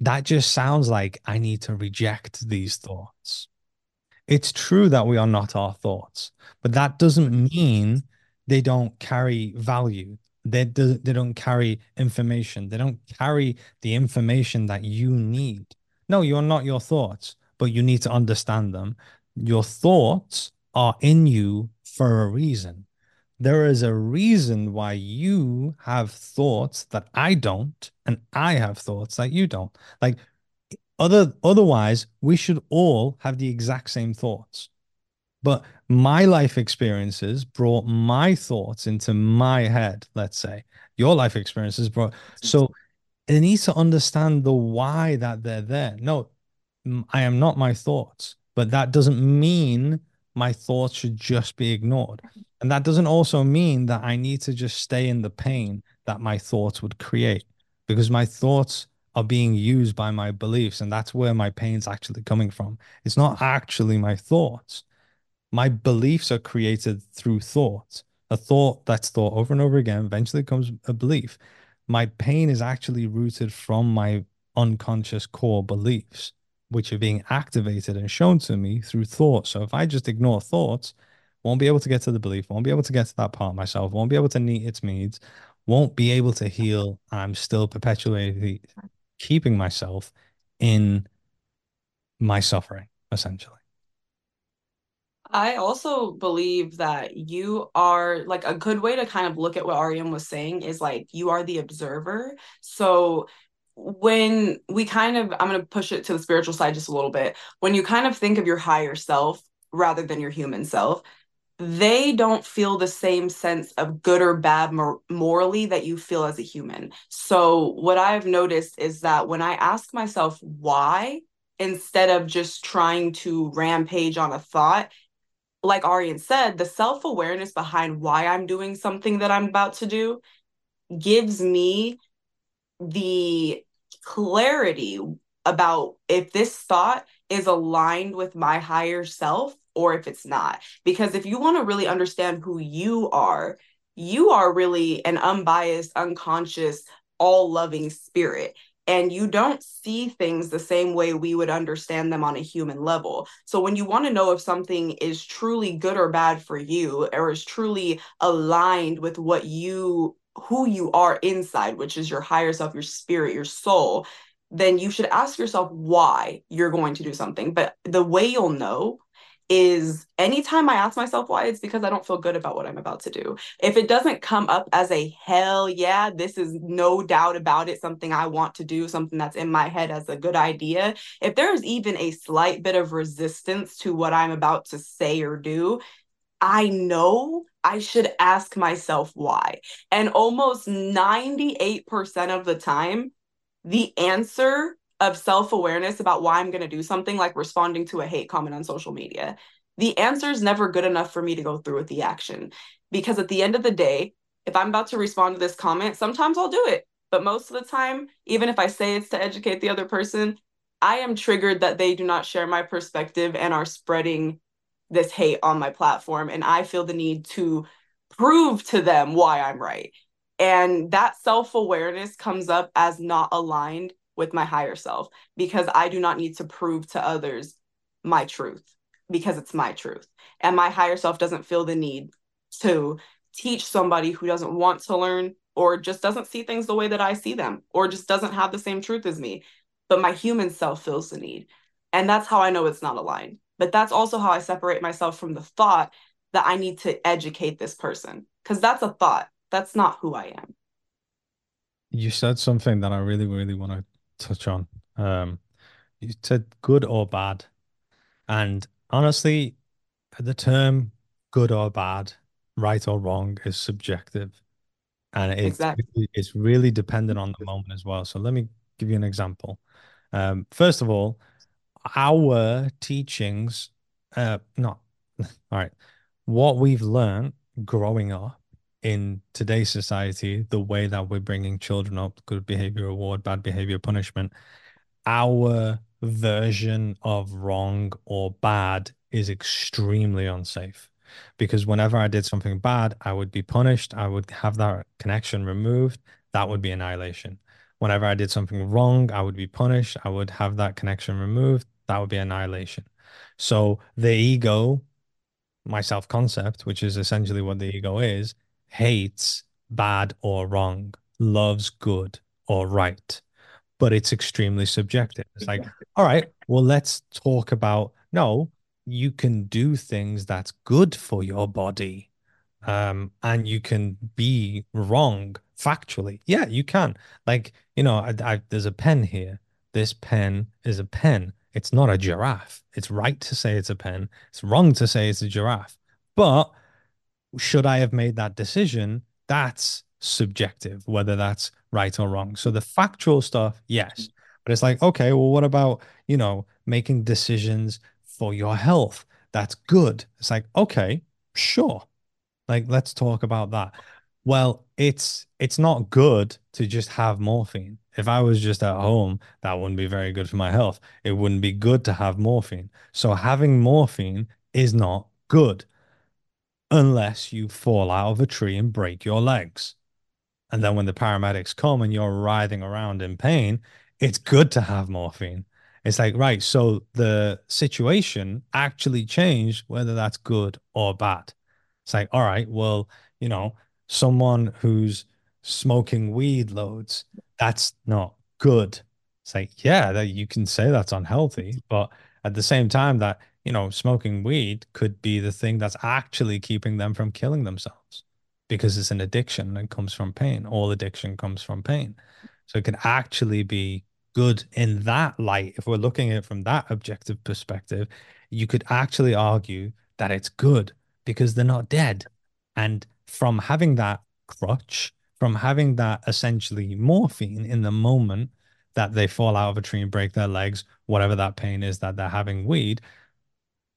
that just sounds like I need to reject these thoughts. It's true that we are not our thoughts, but that doesn't mean they don't carry value. They, do, they don't carry information. They don't carry the information that you need. No, you're not your thoughts, but you need to understand them. Your thoughts are in you for a reason. There is a reason why you have thoughts that I don't, and I have thoughts that you don't. Like other otherwise, we should all have the exact same thoughts. But my life experiences brought my thoughts into my head, let's say. Your life experiences brought so they need to understand the why that they're there. No, I am not my thoughts, but that doesn't mean my thoughts should just be ignored. And that doesn't also mean that I need to just stay in the pain that my thoughts would create because my thoughts are being used by my beliefs. And that's where my pain's actually coming from. It's not actually my thoughts. My beliefs are created through thought. A thought that's thought over and over again eventually comes a belief. My pain is actually rooted from my unconscious core beliefs, which are being activated and shown to me through thought. So if I just ignore thoughts, won't be able to get to the belief, won't be able to get to that part of myself, won't be able to meet its needs, won't be able to heal. I'm still perpetually keeping myself in my suffering, essentially. I also believe that you are like a good way to kind of look at what Arian was saying is like you are the observer. So when we kind of, I'm going to push it to the spiritual side just a little bit. When you kind of think of your higher self rather than your human self, they don't feel the same sense of good or bad mor- morally that you feel as a human. So, what I've noticed is that when I ask myself why, instead of just trying to rampage on a thought, like Arian said, the self awareness behind why I'm doing something that I'm about to do gives me the clarity about if this thought is aligned with my higher self or if it's not. Because if you want to really understand who you are, you are really an unbiased, unconscious, all loving spirit and you don't see things the same way we would understand them on a human level. So when you want to know if something is truly good or bad for you or is truly aligned with what you who you are inside, which is your higher self, your spirit, your soul, then you should ask yourself why you're going to do something. But the way you'll know is anytime I ask myself why, it's because I don't feel good about what I'm about to do. If it doesn't come up as a hell yeah, this is no doubt about it, something I want to do, something that's in my head as a good idea, if there's even a slight bit of resistance to what I'm about to say or do, I know I should ask myself why. And almost 98% of the time, the answer of self awareness about why I'm going to do something, like responding to a hate comment on social media, the answer is never good enough for me to go through with the action. Because at the end of the day, if I'm about to respond to this comment, sometimes I'll do it. But most of the time, even if I say it's to educate the other person, I am triggered that they do not share my perspective and are spreading this hate on my platform. And I feel the need to prove to them why I'm right. And that self awareness comes up as not aligned with my higher self because I do not need to prove to others my truth because it's my truth. And my higher self doesn't feel the need to teach somebody who doesn't want to learn or just doesn't see things the way that I see them or just doesn't have the same truth as me. But my human self feels the need. And that's how I know it's not aligned. But that's also how I separate myself from the thought that I need to educate this person because that's a thought. That's not who I am. You said something that I really, really want to touch on. Um, you said good or bad. And honestly, the term good or bad, right or wrong is subjective. And it's, exactly. it's really dependent on the moment as well. So let me give you an example. Um, first of all, our teachings, uh, not all right, what we've learned growing up in today's society, the way that we're bringing children up, good behavior reward, bad behavior punishment, our version of wrong or bad is extremely unsafe because whenever I did something bad, I would be punished. I would have that connection removed. That would be annihilation. Whenever I did something wrong, I would be punished. I would have that connection removed. That would be annihilation. So the ego, my self concept, which is essentially what the ego is, hates bad or wrong, loves good or right but it's extremely subjective. It's like, all right, well, let's talk about no, you can do things that's good for your body. Um, and you can be wrong factually. Yeah, you can. Like, you know, I, I, there's a pen here. This pen is a pen. It's not a giraffe. It's right to say it's a pen. It's wrong to say it's a giraffe. But should I have made that decision? That's subjective, whether that's right or wrong. So the factual stuff, yes. But it's like, okay, well, what about, you know, making decisions for your health? That's good. It's like, okay, sure. Like, let's talk about that. Well, it's it's not good to just have morphine. If I was just at home, that wouldn't be very good for my health. It wouldn't be good to have morphine. So having morphine is not good unless you fall out of a tree and break your legs. And then when the paramedics come and you're writhing around in pain, it's good to have morphine. It's like, right, so the situation actually changed, whether that's good or bad. It's like, all right, well, you know, someone who's smoking weed loads, that's not good. It's like, yeah, that you can say that's unhealthy, but at the same time, that, you know, smoking weed could be the thing that's actually keeping them from killing themselves because it's an addiction and comes from pain. All addiction comes from pain. So it can actually be good in that light. If we're looking at it from that objective perspective, you could actually argue that it's good because they're not dead. And from having that crutch, from having that essentially morphine in the moment that they fall out of a tree and break their legs, whatever that pain is that they're having weed,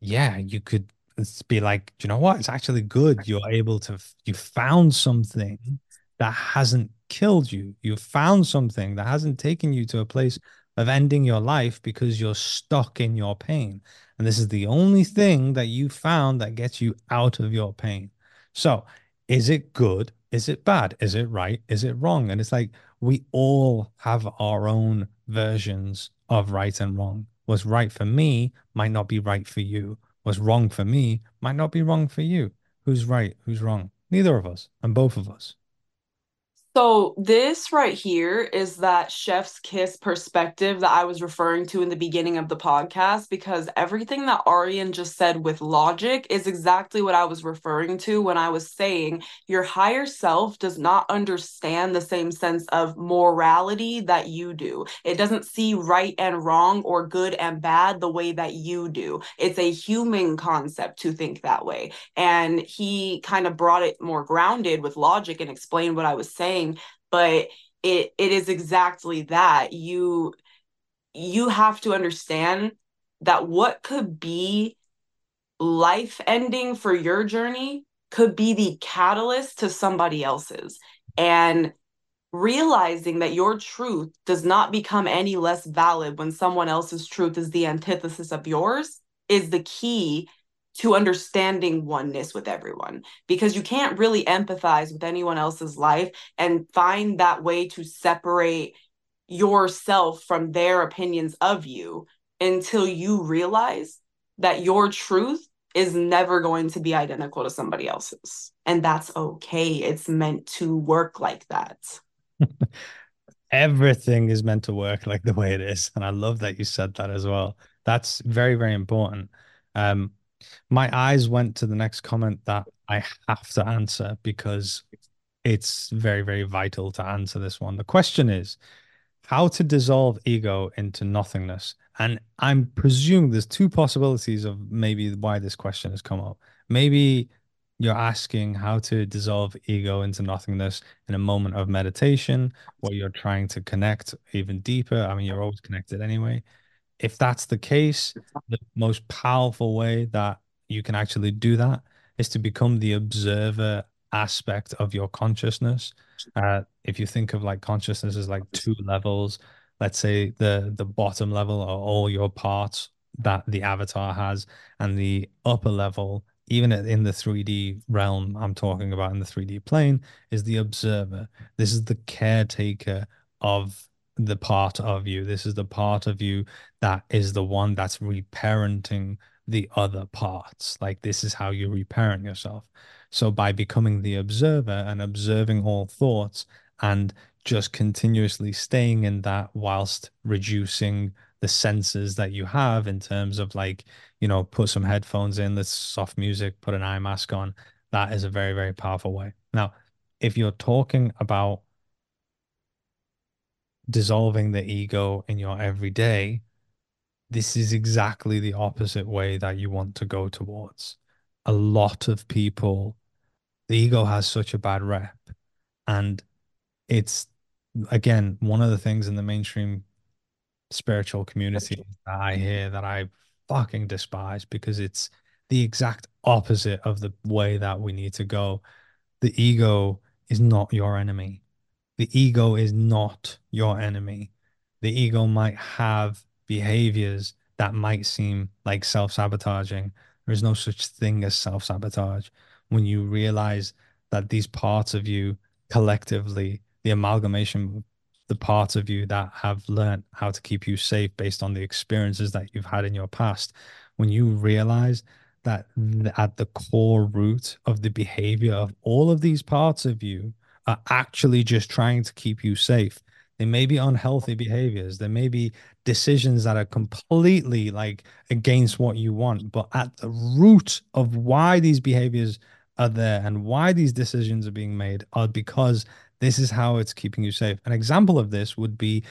yeah, you could be like, you know what? It's actually good. You're able to, you found something that hasn't killed you. You found something that hasn't taken you to a place of ending your life because you're stuck in your pain. And this is the only thing that you found that gets you out of your pain. So, is it good? Is it bad? Is it right? Is it wrong? And it's like we all have our own versions of right and wrong. What's right for me might not be right for you what's wrong for me might not be wrong for you. Who's right? Who's wrong? Neither of us, and both of us. So this right here is that chef's kiss perspective that I was referring to in the beginning of the podcast because everything that Arian just said with logic is exactly what I was referring to when I was saying your higher self does not understand the same sense of morality that you do. It doesn't see right and wrong or good and bad the way that you do. It's a human concept to think that way. And he kind of brought it more grounded with logic and explained what I was saying but it it is exactly that. You you have to understand that what could be life ending for your journey could be the catalyst to somebody else's. And realizing that your truth does not become any less valid when someone else's truth is the antithesis of yours is the key to understanding oneness with everyone because you can't really empathize with anyone else's life and find that way to separate yourself from their opinions of you until you realize that your truth is never going to be identical to somebody else's. And that's okay. It's meant to work like that. Everything is meant to work like the way it is. And I love that you said that as well. That's very, very important. Um, my eyes went to the next comment that I have to answer because it's very, very vital to answer this one. The question is how to dissolve ego into nothingness. And I'm presuming there's two possibilities of maybe why this question has come up. Maybe you're asking how to dissolve ego into nothingness in a moment of meditation where you're trying to connect even deeper. I mean, you're always connected anyway. If that's the case, the most powerful way that you can actually do that is to become the observer aspect of your consciousness. Uh, if you think of like consciousness as like two levels, let's say the the bottom level are all your parts that the avatar has, and the upper level, even in the 3D realm I'm talking about in the 3D plane, is the observer. This is the caretaker of the part of you. This is the part of you that is the one that's reparenting the other parts. Like this is how you reparent yourself. So by becoming the observer and observing all thoughts and just continuously staying in that whilst reducing the senses that you have in terms of like, you know, put some headphones in, let's soft music, put an eye mask on. That is a very, very powerful way. Now, if you're talking about dissolving the ego in your everyday, this is exactly the opposite way that you want to go towards. A lot of people, the ego has such a bad rep. And it's, again, one of the things in the mainstream spiritual community that I hear that I fucking despise because it's the exact opposite of the way that we need to go. The ego is not your enemy. The ego is not your enemy. The ego might have behaviors that might seem like self sabotaging. There is no such thing as self sabotage when you realize that these parts of you collectively, the amalgamation, the parts of you that have learned how to keep you safe based on the experiences that you've had in your past, when you realize that at the core root of the behavior of all of these parts of you are actually just trying to keep you safe they may be unhealthy behaviors. There may be decisions that are completely like against what you want. But at the root of why these behaviors are there and why these decisions are being made are because this is how it's keeping you safe. An example of this would be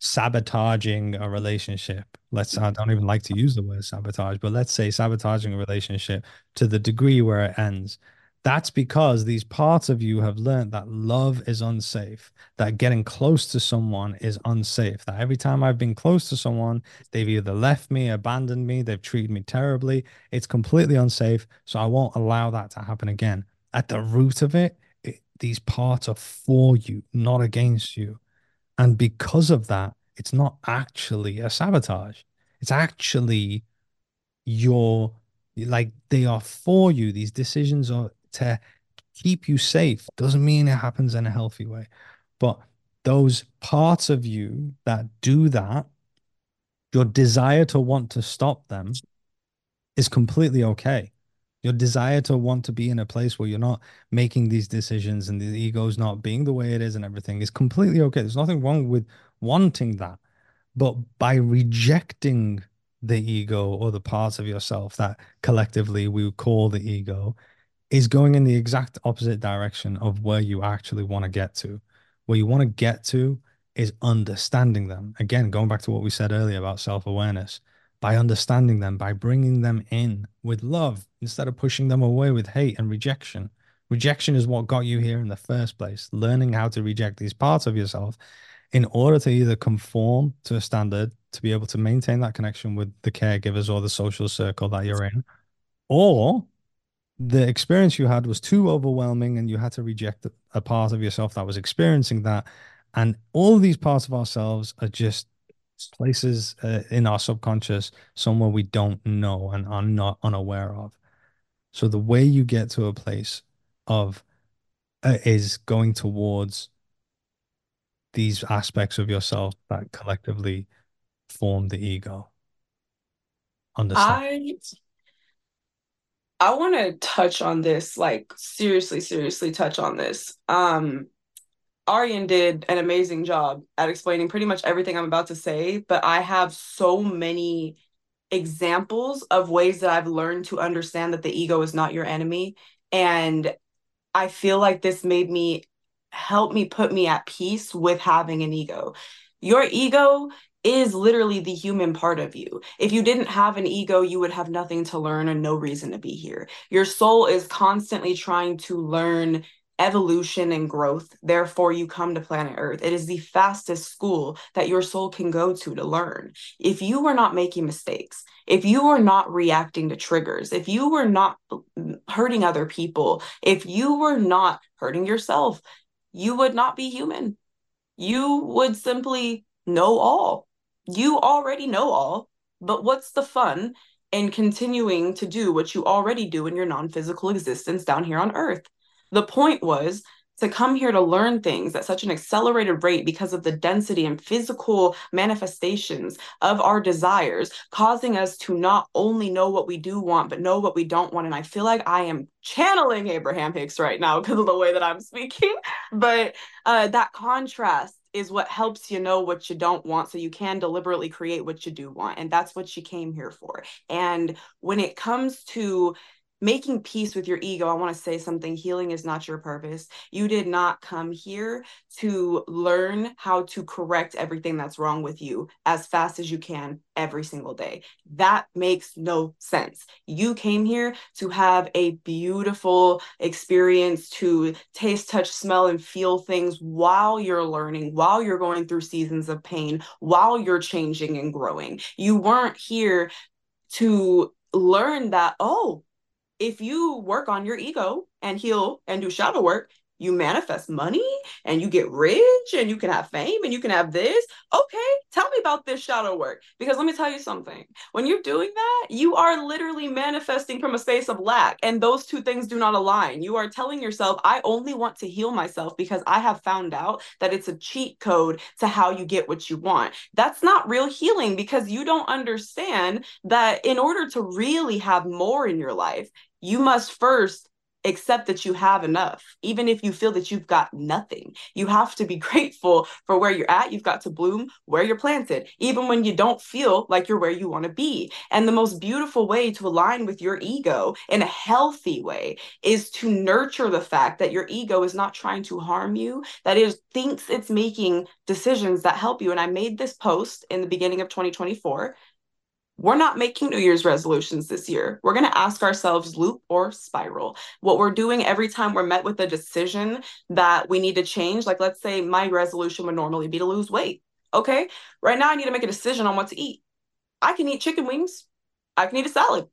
sabotaging a relationship. Let's I don't even like to use the word sabotage, but let's say sabotaging a relationship to the degree where it ends that's because these parts of you have learned that love is unsafe, that getting close to someone is unsafe, that every time I've been close to someone, they've either left me, abandoned me, they've treated me terribly. It's completely unsafe. So I won't allow that to happen again. At the root of it, it these parts are for you, not against you. And because of that, it's not actually a sabotage. It's actually your like they are for you. These decisions are to keep you safe. Doesn't mean it happens in a healthy way, but those parts of you that do that, your desire to want to stop them is completely okay. Your desire to want to be in a place where you're not making these decisions and the ego's not being the way it is and everything is completely okay. There's nothing wrong with wanting that. But by rejecting the ego or the parts of yourself that collectively we call the ego is going in the exact opposite direction of where you actually want to get to. Where you want to get to is understanding them. Again, going back to what we said earlier about self awareness, by understanding them, by bringing them in with love instead of pushing them away with hate and rejection. Rejection is what got you here in the first place. Learning how to reject these parts of yourself in order to either conform to a standard to be able to maintain that connection with the caregivers or the social circle that you're in, or the experience you had was too overwhelming and you had to reject a part of yourself that was experiencing that. And all these parts of ourselves are just places uh, in our subconscious somewhere we don't know and are not unaware of. So the way you get to a place of uh, is going towards these aspects of yourself that collectively form the ego. Understand? I I want to touch on this, like seriously, seriously touch on this. Um, Arian did an amazing job at explaining pretty much everything I'm about to say, but I have so many examples of ways that I've learned to understand that the ego is not your enemy. And I feel like this made me help me put me at peace with having an ego. Your ego is literally the human part of you. If you didn't have an ego, you would have nothing to learn and no reason to be here. Your soul is constantly trying to learn evolution and growth. Therefore, you come to planet Earth. It is the fastest school that your soul can go to to learn. If you were not making mistakes, if you were not reacting to triggers, if you were not hurting other people, if you were not hurting yourself, you would not be human. You would simply know all. You already know all, but what's the fun in continuing to do what you already do in your non physical existence down here on Earth? The point was to come here to learn things at such an accelerated rate because of the density and physical manifestations of our desires, causing us to not only know what we do want, but know what we don't want. And I feel like I am channeling Abraham Hicks right now because of the way that I'm speaking. But uh, that contrast is what helps you know what you don't want so you can deliberately create what you do want. And that's what you came here for. And when it comes to making peace with your ego, I want to say something. Healing is not your purpose. You did not come here to learn how to correct everything that's wrong with you as fast as you can every single day. That makes no sense. You came here to have a beautiful experience to taste, touch, smell, and feel things while you're learning, while you're going through seasons of pain, while you're changing and growing. You weren't here to learn that, oh, if you work on your ego and heal and do shadow work, you manifest money and you get rich and you can have fame and you can have this. Okay, tell me about this shadow work. Because let me tell you something. When you're doing that, you are literally manifesting from a space of lack. And those two things do not align. You are telling yourself, I only want to heal myself because I have found out that it's a cheat code to how you get what you want. That's not real healing because you don't understand that in order to really have more in your life, you must first accept that you have enough. Even if you feel that you've got nothing you have to be grateful for where you're at. You've got to bloom where you're planted even when you don't feel like you're where you want to be. And the most beautiful way to align with your ego in a healthy way is to nurture the fact that your ego is not trying to harm you that it thinks it's making decisions that help you. And i made this post in the beginning of 2024 we're not making New Year's resolutions this year. We're going to ask ourselves loop or spiral. What we're doing every time we're met with a decision that we need to change, like let's say my resolution would normally be to lose weight. Okay, right now I need to make a decision on what to eat. I can eat chicken wings, I can eat a salad.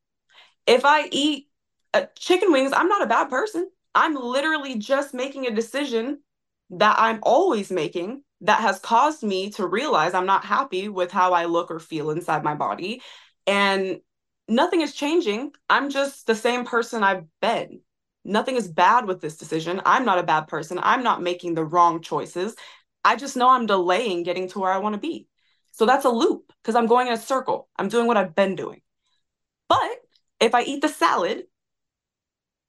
If I eat uh, chicken wings, I'm not a bad person. I'm literally just making a decision that I'm always making that has caused me to realize I'm not happy with how I look or feel inside my body. And nothing is changing. I'm just the same person I've been. Nothing is bad with this decision. I'm not a bad person. I'm not making the wrong choices. I just know I'm delaying getting to where I want to be. So that's a loop because I'm going in a circle. I'm doing what I've been doing. But if I eat the salad,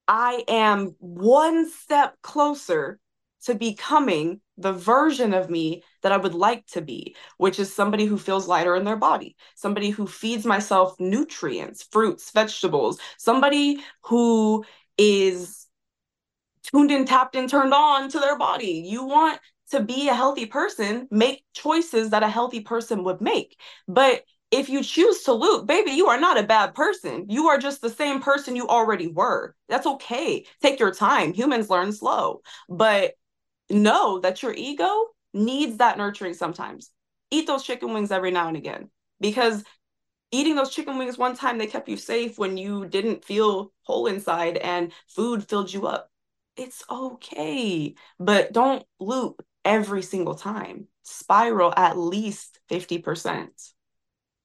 I am one step closer to becoming the version of me that I would like to be, which is somebody who feels lighter in their body, somebody who feeds myself nutrients, fruits, vegetables, somebody who is tuned in, tapped in, turned on to their body. You want to be a healthy person, make choices that a healthy person would make. But if you choose to loop, baby, you are not a bad person. You are just the same person you already were. That's okay. Take your time. Humans learn slow. But know that your ego needs that nurturing sometimes. Eat those chicken wings every now and again because eating those chicken wings one time they kept you safe when you didn't feel whole inside and food filled you up. It's okay, but don't loop every single time. spiral at least 50%.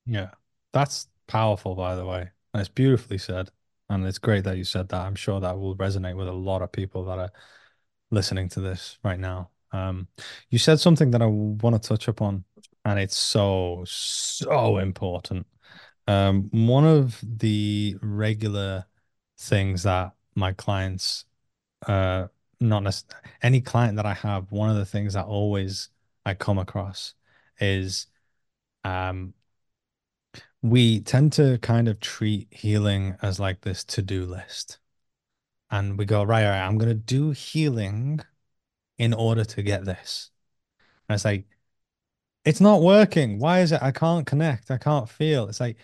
Yeah. That's powerful, by the way. That's beautifully said. And it's great that you said that. I'm sure that will resonate with a lot of people that are listening to this right now. Um, you said something that I want to touch upon, and it's so, so important. Um, one of the regular things that my clients, uh, not any client that I have, one of the things that always I come across is um we tend to kind of treat healing as like this to-do list. And we go, right, right, I'm gonna do healing in order to get this. And it's like, it's not working. Why is it? I can't connect. I can't feel. It's like,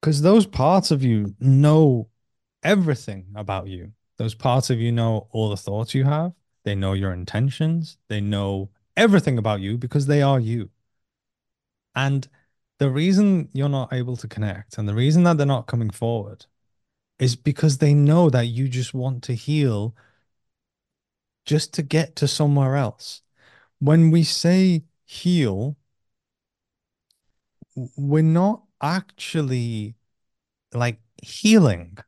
because those parts of you know everything about you. Those parts of you know all the thoughts you have. They know your intentions. They know everything about you because they are you. And the reason you're not able to connect and the reason that they're not coming forward is because they know that you just want to heal just to get to somewhere else. When we say heal, we're not actually like healing.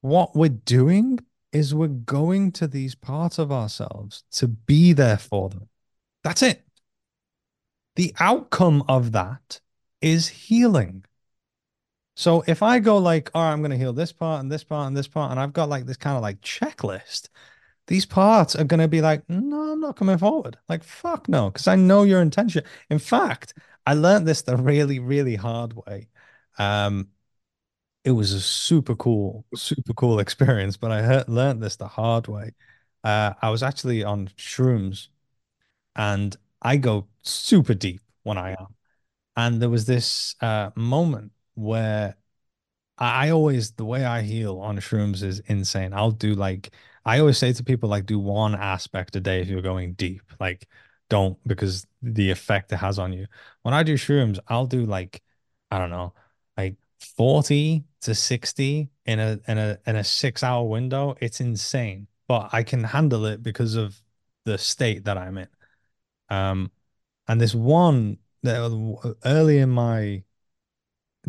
What we're doing is we're going to these parts of ourselves to be there for them. That's it. The outcome of that is healing. So if I go like, all right, I'm going to heal this part and this part and this part, and I've got like this kind of like checklist, these parts are going to be like, no, I'm not coming forward. Like, fuck no, because I know your intention. In fact, I learned this the really, really hard way. Um, it was a super cool, super cool experience, but I heard, learned this the hard way. Uh, I was actually on shrooms and I go super deep when I am. And there was this uh, moment where I, always, the way I heal on shrooms is insane. I'll do like, I always say to people, like, do one aspect a day if you're going deep. Like, don't because the effect it has on you. When I do shrooms, I'll do like, I don't know, like 40 to 60 in a in a in a six hour window. It's insane. But I can handle it because of the state that I'm in. Um, and this one that early in my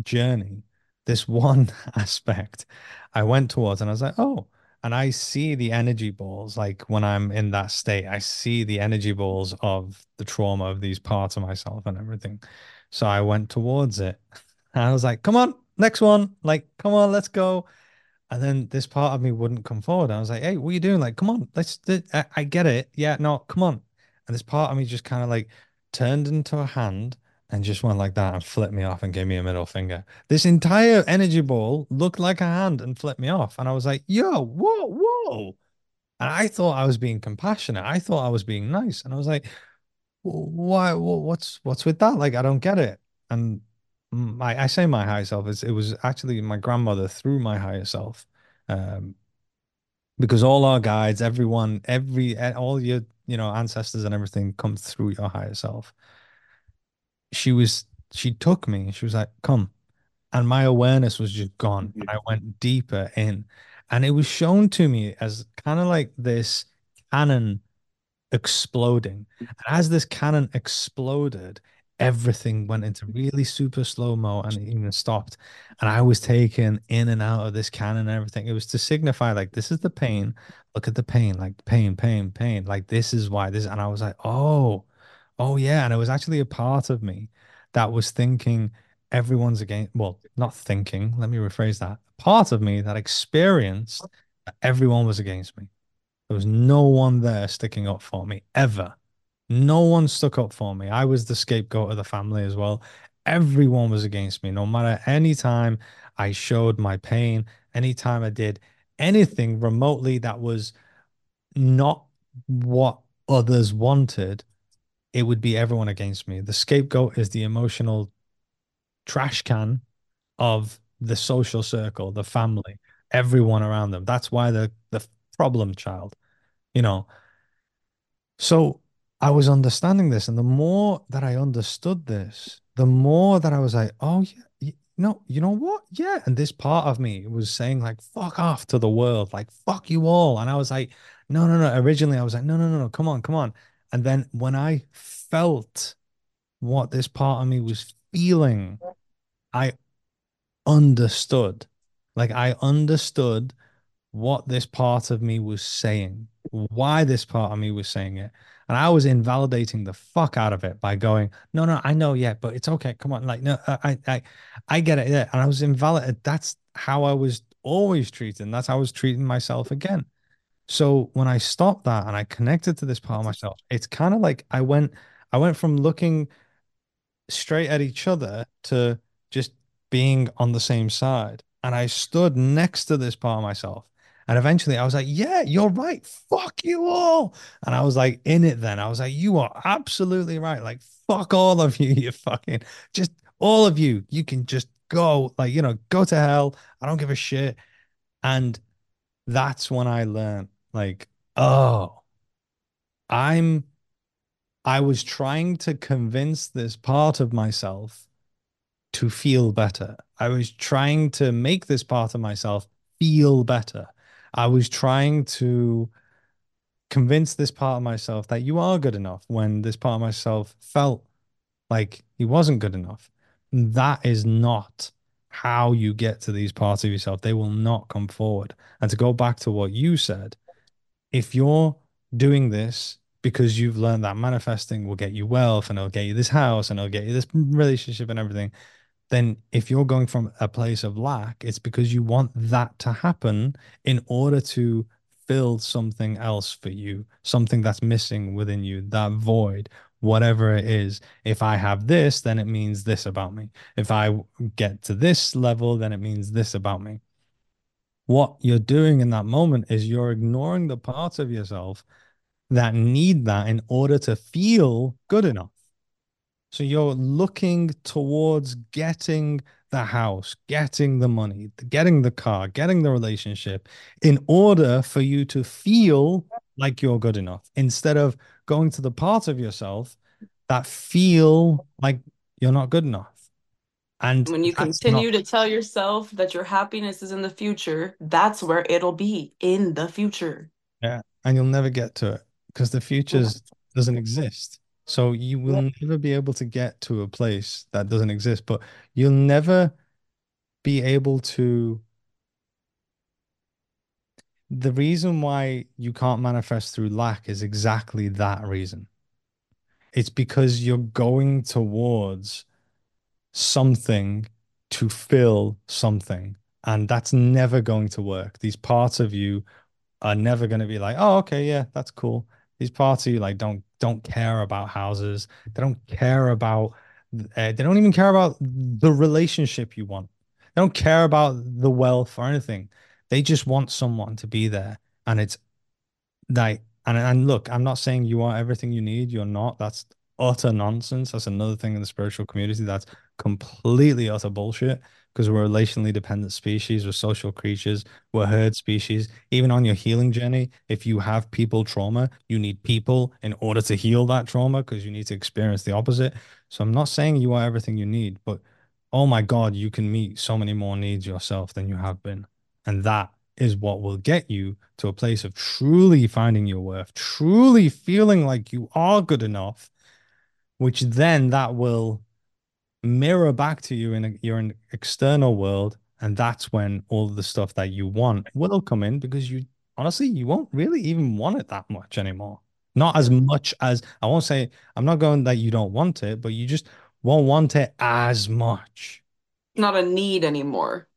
journey, this one aspect I went towards and I was like, oh, and I see the energy balls like when I'm in that state, I see the energy balls of the trauma of these parts of myself and everything. So I went towards it. And I was like, come on, next one. Like, come on, let's go. And then this part of me wouldn't come forward. I was like, hey, what are you doing? Like, come on, let's, I, I get it. Yeah, no, come on. And this part of me just kind of like turned into a hand and just went like that and flipped me off and gave me a middle finger. This entire energy ball looked like a hand and flipped me off. And I was like, yo, whoa, whoa. And I thought I was being compassionate. I thought I was being nice. And I was like, why, what's, what's with that? Like, I don't get it. And my, I say my higher self is, it was actually my grandmother through my higher self. Um, because all our guides, everyone, every, all your, you know, ancestors and everything come through your higher self she was she took me she was like come. And my awareness was just gone. And i went deeper in. And it was shown to me as kind of like this cannon exploding. And as this cannon exploded everything went into really super slow mo and it even stopped. And i was taken in and out of this cannon and everything. It was to signify like this is the pain. Look at the pain like pain pain pain. Like this is why this and i was like oh Oh yeah, and it was actually a part of me that was thinking everyone's against, well, not thinking, let me rephrase that. Part of me that experienced that everyone was against me. There was no one there sticking up for me ever. No one stuck up for me. I was the scapegoat of the family as well. Everyone was against me. No matter any time I showed my pain, anytime I did anything remotely that was not what others wanted, it would be everyone against me. The scapegoat is the emotional trash can of the social circle, the family, everyone around them. That's why the the problem child, you know. So I was understanding this, and the more that I understood this, the more that I was like, oh yeah, no, you know what? Yeah. And this part of me was saying, like, fuck off to the world, like, fuck you all. And I was like, no, no, no. Originally, I was like, no, no, no, no, come on, come on. And then when I felt what this part of me was feeling, I understood. Like I understood what this part of me was saying, why this part of me was saying it. And I was invalidating the fuck out of it by going, no, no, I know, yeah, but it's okay. Come on. Like, no, I, I, I get it. Yeah. And I was invalid. That's how I was always treating. That's how I was treating myself again. So when I stopped that and I connected to this part of myself, it's kind of like I went, I went from looking straight at each other to just being on the same side. And I stood next to this part of myself. And eventually I was like, yeah, you're right. Fuck you all. And I was like, in it then. I was like, you are absolutely right. Like, fuck all of you. You fucking just all of you. You can just go, like, you know, go to hell. I don't give a shit. And that's when I learned, like, oh, I'm I was trying to convince this part of myself to feel better. I was trying to make this part of myself feel better. I was trying to convince this part of myself that you are good enough when this part of myself felt like he wasn't good enough. That is not how you get to these parts of yourself. They will not come forward. And to go back to what you said, if you're doing this because you've learned that manifesting will get you wealth and it'll get you this house and it'll get you this relationship and everything, then if you're going from a place of lack, it's because you want that to happen in order to fill something else for you, something that's missing within you, that void, whatever it is. If I have this, then it means this about me. If I get to this level, then it means this about me. What you're doing in that moment is you're ignoring the parts of yourself that need that in order to feel good enough. So you're looking towards getting the house, getting the money, getting the car, getting the relationship in order for you to feel like you're good enough instead of going to the part of yourself that feel like you're not good enough. And when you continue not... to tell yourself that your happiness is in the future, that's where it'll be in the future. Yeah. And you'll never get to it because the future doesn't exist. So you will yeah. never be able to get to a place that doesn't exist, but you'll never be able to. The reason why you can't manifest through lack is exactly that reason. It's because you're going towards something to fill something, and that's never going to work. These parts of you are never going to be like, oh, okay, yeah, that's cool these parts of you like don't don't care about houses. They don't care about. Uh, they don't even care about the relationship you want. They don't care about the wealth or anything. They just want someone to be there, and it's like and and look, I'm not saying you are everything you need. You're not. That's utter nonsense. That's another thing in the spiritual community that's completely utter bullshit because we're relationally dependent species, we're social creatures, we're herd species. Even on your healing journey, if you have people trauma, you need people in order to heal that trauma because you need to experience the opposite. So I'm not saying you are everything you need, but oh my God, you can meet so many more needs yourself than you have been. And that is what will get you to a place of truly finding your worth, truly feeling like you are good enough, which then that will mirror back to you in a, your external world. And that's when all the stuff that you want will come in because you honestly you won't really even want it that much anymore. Not as much as i won't say i'm not going that you don't want it but you just won't want it as much. Not a need anymore.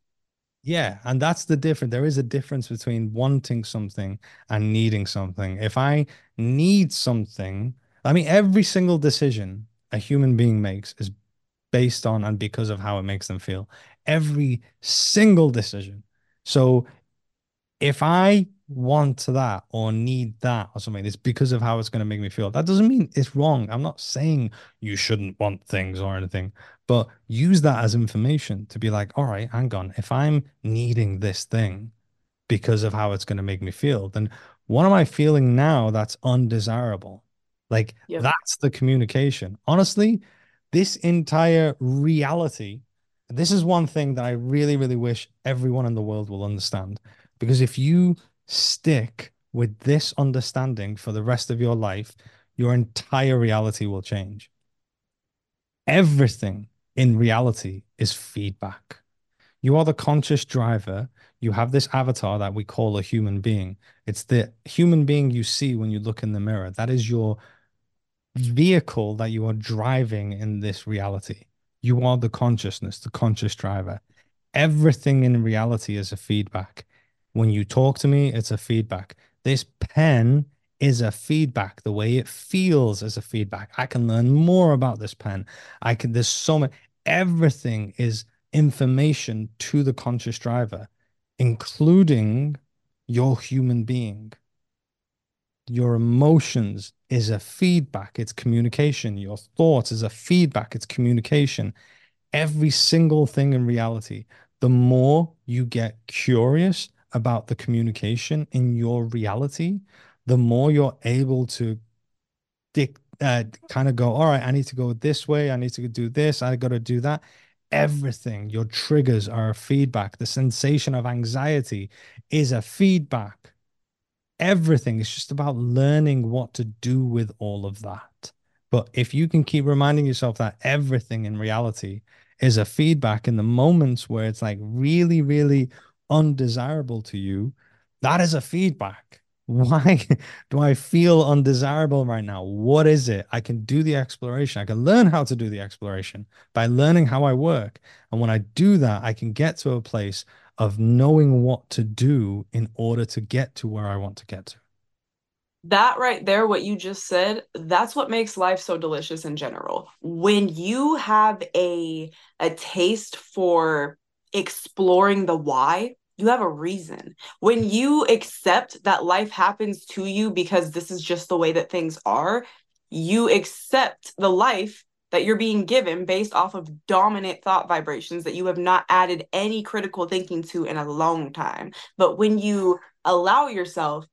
Yeah and that's the difference. There is a difference between wanting something and needing something. If i need something i mean every single decision a human being makes is based on and because of how it makes them feel. Every single decision. So if I want that or need that or something, it's because of how it's going to make me feel. That doesn't mean it's wrong. I'm not saying you shouldn't want things or anything, but use that as information to be like, all right, hang on. If I'm needing this thing because of how it's going to make me feel, then what am I feeling now that's undesirable? Like yep. that's the communication. Honestly, this entire reality, this is one thing that I really, really wish everyone in the world will understand. Because if you stick with this understanding for the rest of your life, your entire reality will change. Everything in reality is feedback. You are the conscious driver. You have this avatar that we call a human being. It's the human being you see when you look in the mirror. That is your vehicle that you are driving in this reality. You are the consciousness, the conscious driver. Everything in reality is a feedback. When you talk to me, it's a feedback. This pen is a feedback. The way it feels is a feedback. I can learn more about this pen. I can, there's so much, everything is information to the conscious driver, including your human being. Your emotions is a feedback, it's communication. Your thoughts is a feedback, it's communication. Every single thing in reality, the more you get curious about the communication in your reality, the more you're able to uh, kind of go, all right, I need to go this way, I need to do this, I got to do that. Everything, your triggers are a feedback. The sensation of anxiety is a feedback. Everything is just about learning what to do with all of that. But if you can keep reminding yourself that everything in reality is a feedback in the moments where it's like really, really undesirable to you, that is a feedback. Why do I feel undesirable right now? What is it? I can do the exploration. I can learn how to do the exploration by learning how I work. And when I do that, I can get to a place of knowing what to do in order to get to where I want to get to. That right there, what you just said, that's what makes life so delicious in general. When you have a a taste for exploring the why, you have a reason. When you accept that life happens to you because this is just the way that things are, you accept the life that you're being given based off of dominant thought vibrations that you have not added any critical thinking to in a long time. But when you allow yourself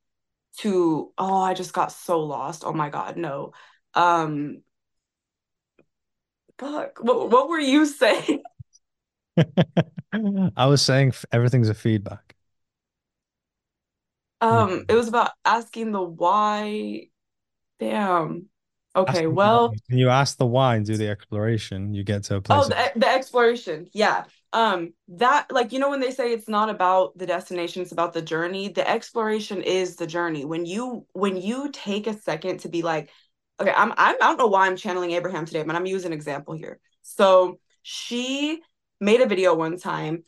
to, oh, I just got so lost. Oh my God, no. Um, fuck, what, what were you saying? I was saying everything's a feedback. Um, it was about asking the why. Damn. Okay, well, when you ask the why and do the exploration, you get to a place. Oh, the, the exploration. Yeah. Um, that like you know when they say it's not about the destination, it's about the journey. The exploration is the journey. When you when you take a second to be like, okay, I'm, I'm I don't know why I'm channeling Abraham today, but I'm using an example here. So she made a video one time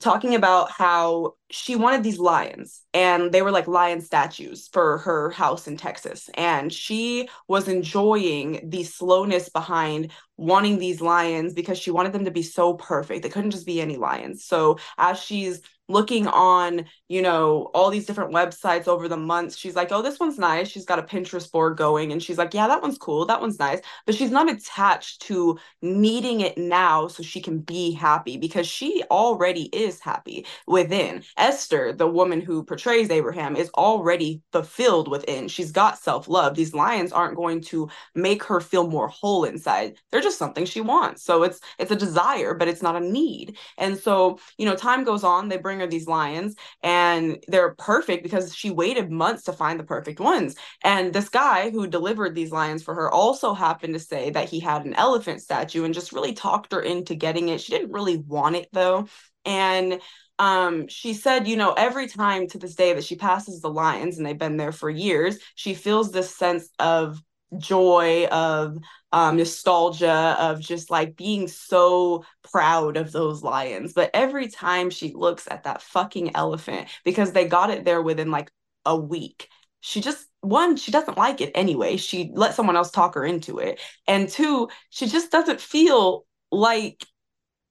talking about how she wanted these lions and they were like lion statues for her house in Texas and she was enjoying the slowness behind wanting these lions because she wanted them to be so perfect they couldn't just be any lions so as she's looking on, you know, all these different websites over the months. She's like, oh, this one's nice. She's got a Pinterest board going. And she's like, yeah, that one's cool. That one's nice. But she's not attached to needing it now so she can be happy because she already is happy within. Esther, the woman who portrays Abraham, is already fulfilled within. She's got self love. These lions aren't going to make her feel more whole inside. They're just something she wants. So it's it's a desire, but it's not a need. And so, you know, time goes on. They bring bring her these lions and they're perfect because she waited months to find the perfect ones. And this guy who delivered these lions for her also happened to say that he had an elephant statue and just really talked her into getting it. She didn't really want it though. And um, she said, you know, every time to this day that she passes the lions and they've been there for years, she feels this sense of joy of um, nostalgia of just like being so proud of those lions. But every time she looks at that fucking elephant because they got it there within like a week she just one she doesn't like it anyway. She let someone else talk her into it. And two she just doesn't feel like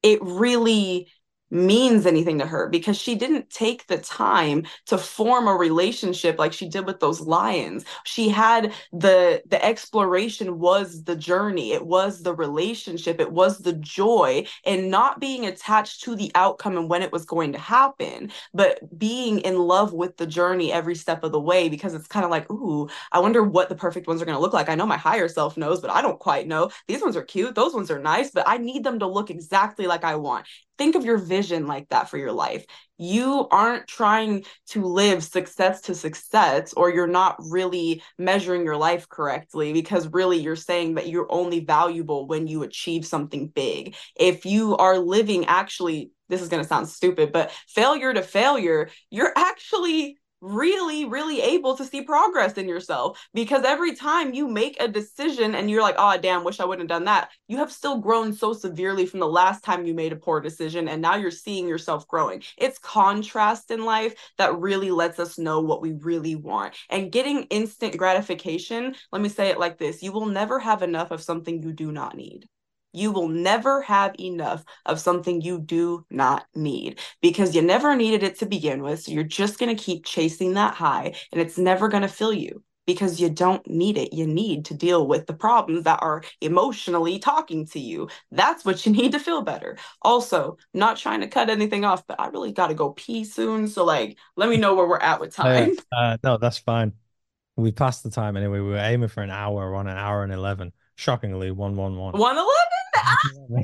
it really means anything to her because she didn't take the time to form a relationship like she did with those lions. She had the the exploration was the journey. It was the relationship. It was the joy and not being attached to the outcome and when it was going to happen but being in love with the journey every step of the way because it's kind of like ooh i wonder what the perfect ones are going to look like. I know my higher self knows but i don't quite know. These ones are cute. Those ones are nice but i need them to look exactly like i want think of your vision like that for your life. You aren't trying to live success to success, or you're not really measuring your life correctly because really you're saying that you're only valuable when you achieve something big. If you are living actually, this is going to sound stupid, but failure to failure, you're actually really, really able to see progress in yourself because every time you make a decision and you're like, oh, damn, wish I wouldn't have done that, you have still grown so severely from the last time you made a poor decision. And now you're seeing yourself growing. It's contrast in life that really lets us know what we really want. And getting instant gratification, let me say it like this you will never have enough of something you do not need you will never have enough of something you do not need because you never needed it to begin with. So you're just going to keep chasing that high and it's never going to fill you because you don't need it. You need to deal with the problems that are emotionally talking to you. That's what you need to feel better. Also, not trying to cut anything off, but I really got to go pee soon. So, like, let me know where we're at with time. Uh, uh, no, that's fine. We passed the time anyway. We were aiming for an hour. We're on an hour and 11. Shockingly, 111. 111?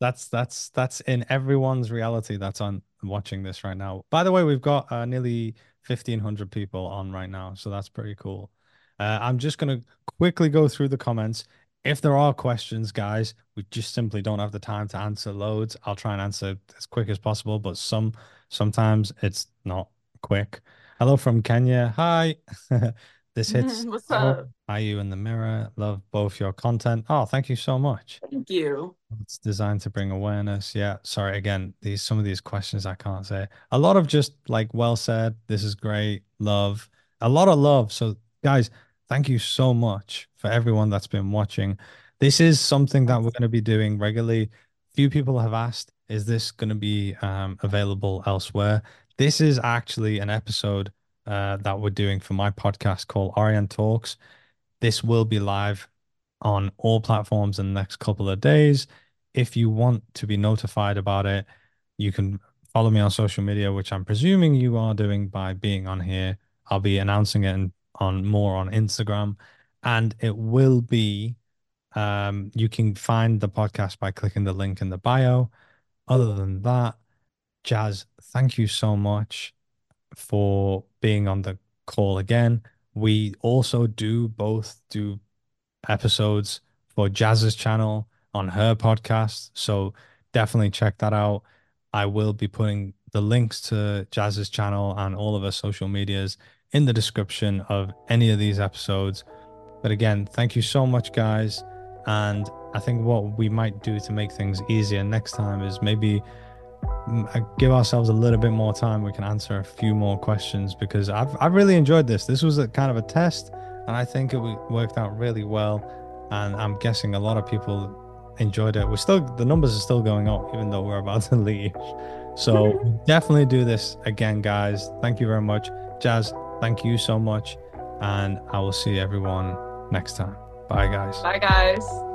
that's that's that's in everyone's reality that's on watching this right now. By the way, we've got uh, nearly 1500 people on right now, so that's pretty cool. Uh, I'm just to quickly go through the comments. If there are questions, guys, we just simply don't have the time to answer loads. I'll try and answer as quick as possible, but some sometimes it's not quick. Hello from Kenya. Hi. This hits. What's up? Are you in the mirror? Love both your content. Oh, thank you so much. Thank you. It's designed to bring awareness. Yeah. Sorry again. These some of these questions I can't say. A lot of just like well said. This is great. Love. A lot of love. So guys, thank you so much for everyone that's been watching. This is something that we're going to be doing regularly. Few people have asked, is this going to be um, available elsewhere? This is actually an episode uh, that we're doing for my podcast called Arian Talks. This will be live on all platforms in the next couple of days. If you want to be notified about it, you can follow me on social media, which I'm presuming you are doing by being on here. I'll be announcing it on more on Instagram, and it will be. Um, you can find the podcast by clicking the link in the bio. Other than that, Jas, thank you so much for being on the call again. We also do both do episodes for Jas's channel on her podcast. So definitely check that out. I will be putting the links to Jas's channel and all of her social medias in the description of any of these episodes. But again, thank you so much, guys. And I think what we might do to make things easier next time is maybe Uh, give ourselves a little bit more time, we can answer a few more questions because I've I've really enjoyed this. This was a kind of a test, and I think it worked out really well. And I'm guessing a lot of people enjoyed it. We're still the numbers are still going up, even though we're about to leave. So definitely do this again, guys. Thank you very much, Jas. Thank you so much, and I will see everyone next time. Bye, guys. Bye, guys.